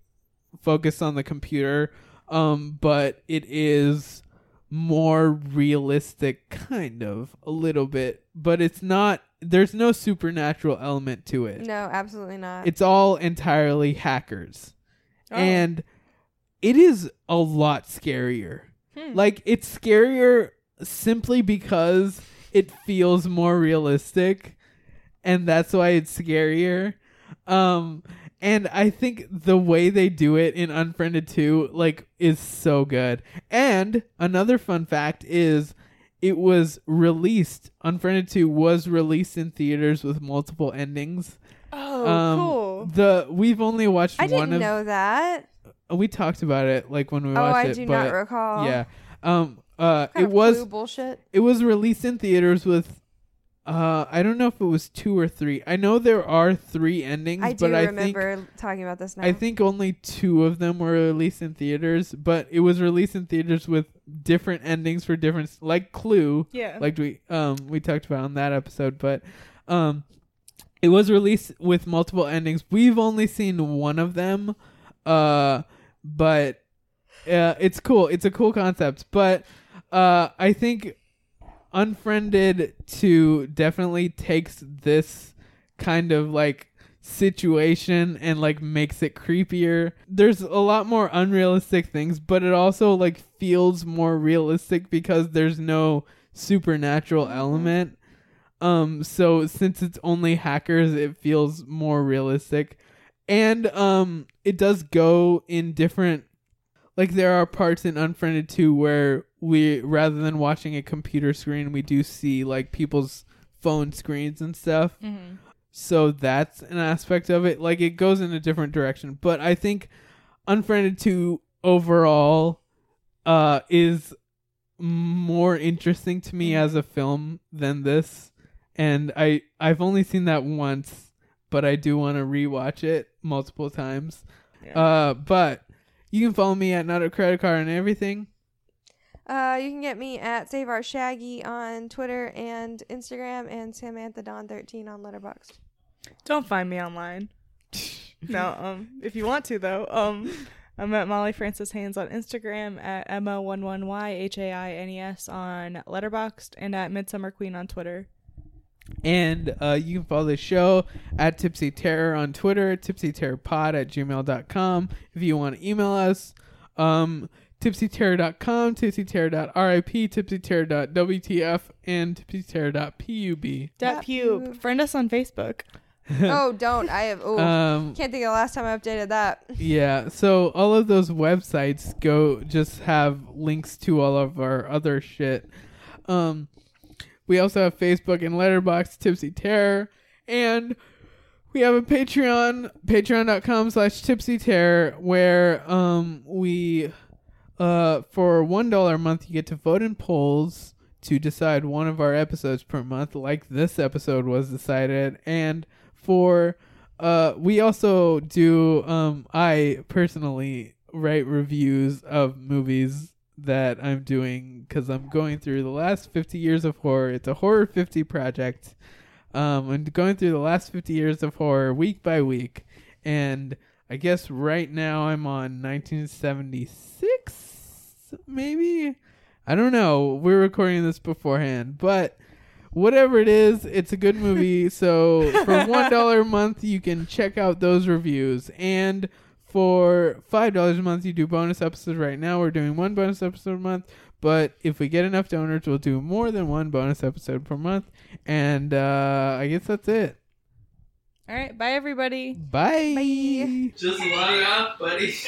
focused on the computer. Um, but it is more realistic, kind of a little bit, but it's not. There's no supernatural element to it. No, absolutely not. It's all entirely hackers. Oh. And it is a lot scarier. Hmm. Like it's scarier simply because it feels more realistic and that's why it's scarier. Um and I think the way they do it in Unfriended 2 like is so good. And another fun fact is it was released Unfriended 2 was released in theaters with multiple endings. oh, Um, cool. The we've only watched I one didn't of know that. we talked about it like when we Oh, watched I it. do but not recall. Yeah. Um. Uh. Kind it of was Clue bullshit. it was released in theaters with. Uh, I don't know if it was two or three. I know there are three endings, I do but I think remember talking about this now. I think only two of them were released in theaters. But it was released in theaters with different endings for different, like Clue. Yeah. Like we um we talked about on that episode, but um, it was released with multiple endings. We've only seen one of them, uh, but uh, it's cool. It's a cool concept, but uh, I think Unfriended 2 definitely takes this kind of like situation and like makes it creepier. There's a lot more unrealistic things, but it also like feels more realistic because there's no supernatural element. Um so since it's only hackers, it feels more realistic. And um it does go in different like there are parts in Unfriended 2 where we rather than watching a computer screen, we do see like people's phone screens and stuff. Mhm. So that's an aspect of it. Like it goes in a different direction, but I think Unfriended 2 overall uh is more interesting to me as a film than this. And I I've only seen that once, but I do want to rewatch it multiple times. Uh but you can follow me at not a credit card and everything. Uh, you can get me at Save Our Shaggy on Twitter and Instagram, and Samantha Don thirteen on Letterboxd. Don't find me online. no, um, if you want to though, um, I'm at Molly Francis Haynes on Instagram, at Emma11YHAINES on Letterboxd, and at Midsummer Queen on Twitter. And uh, you can follow the show at Tipsy Terror on Twitter, tipsyterrorpod at gmail.com. If you want to email us, um, tipsyterror.com, tipsyterror.rip, tipsyterror.wtf, and tipsyterror.pub. Dot pube. Friend us on Facebook. oh, don't. I have. Oh, Um, can't think of the last time I updated that. Yeah, so all of those websites go just have links to all of our other shit. Um we also have Facebook and Letterboxd Tipsy Terror and we have a Patreon, patreon.com slash tipsy terror, where um we uh for one dollar a month you get to vote in polls to decide one of our episodes per month, like this episode was decided, and for uh we also do um I personally write reviews of movies that I'm doing cuz I'm going through the last 50 years of horror. It's a horror 50 project. Um I'm going through the last 50 years of horror week by week and I guess right now I'm on 1976 maybe. I don't know. We're recording this beforehand, but whatever it is, it's a good movie. so for one dollar a month, you can check out those reviews, and for five dollars a month, you do bonus episodes. Right now, we're doing one bonus episode a month. But if we get enough donors, we'll do more than one bonus episode per month. And uh, I guess that's it. All right, bye everybody. Bye. Just log off, buddy.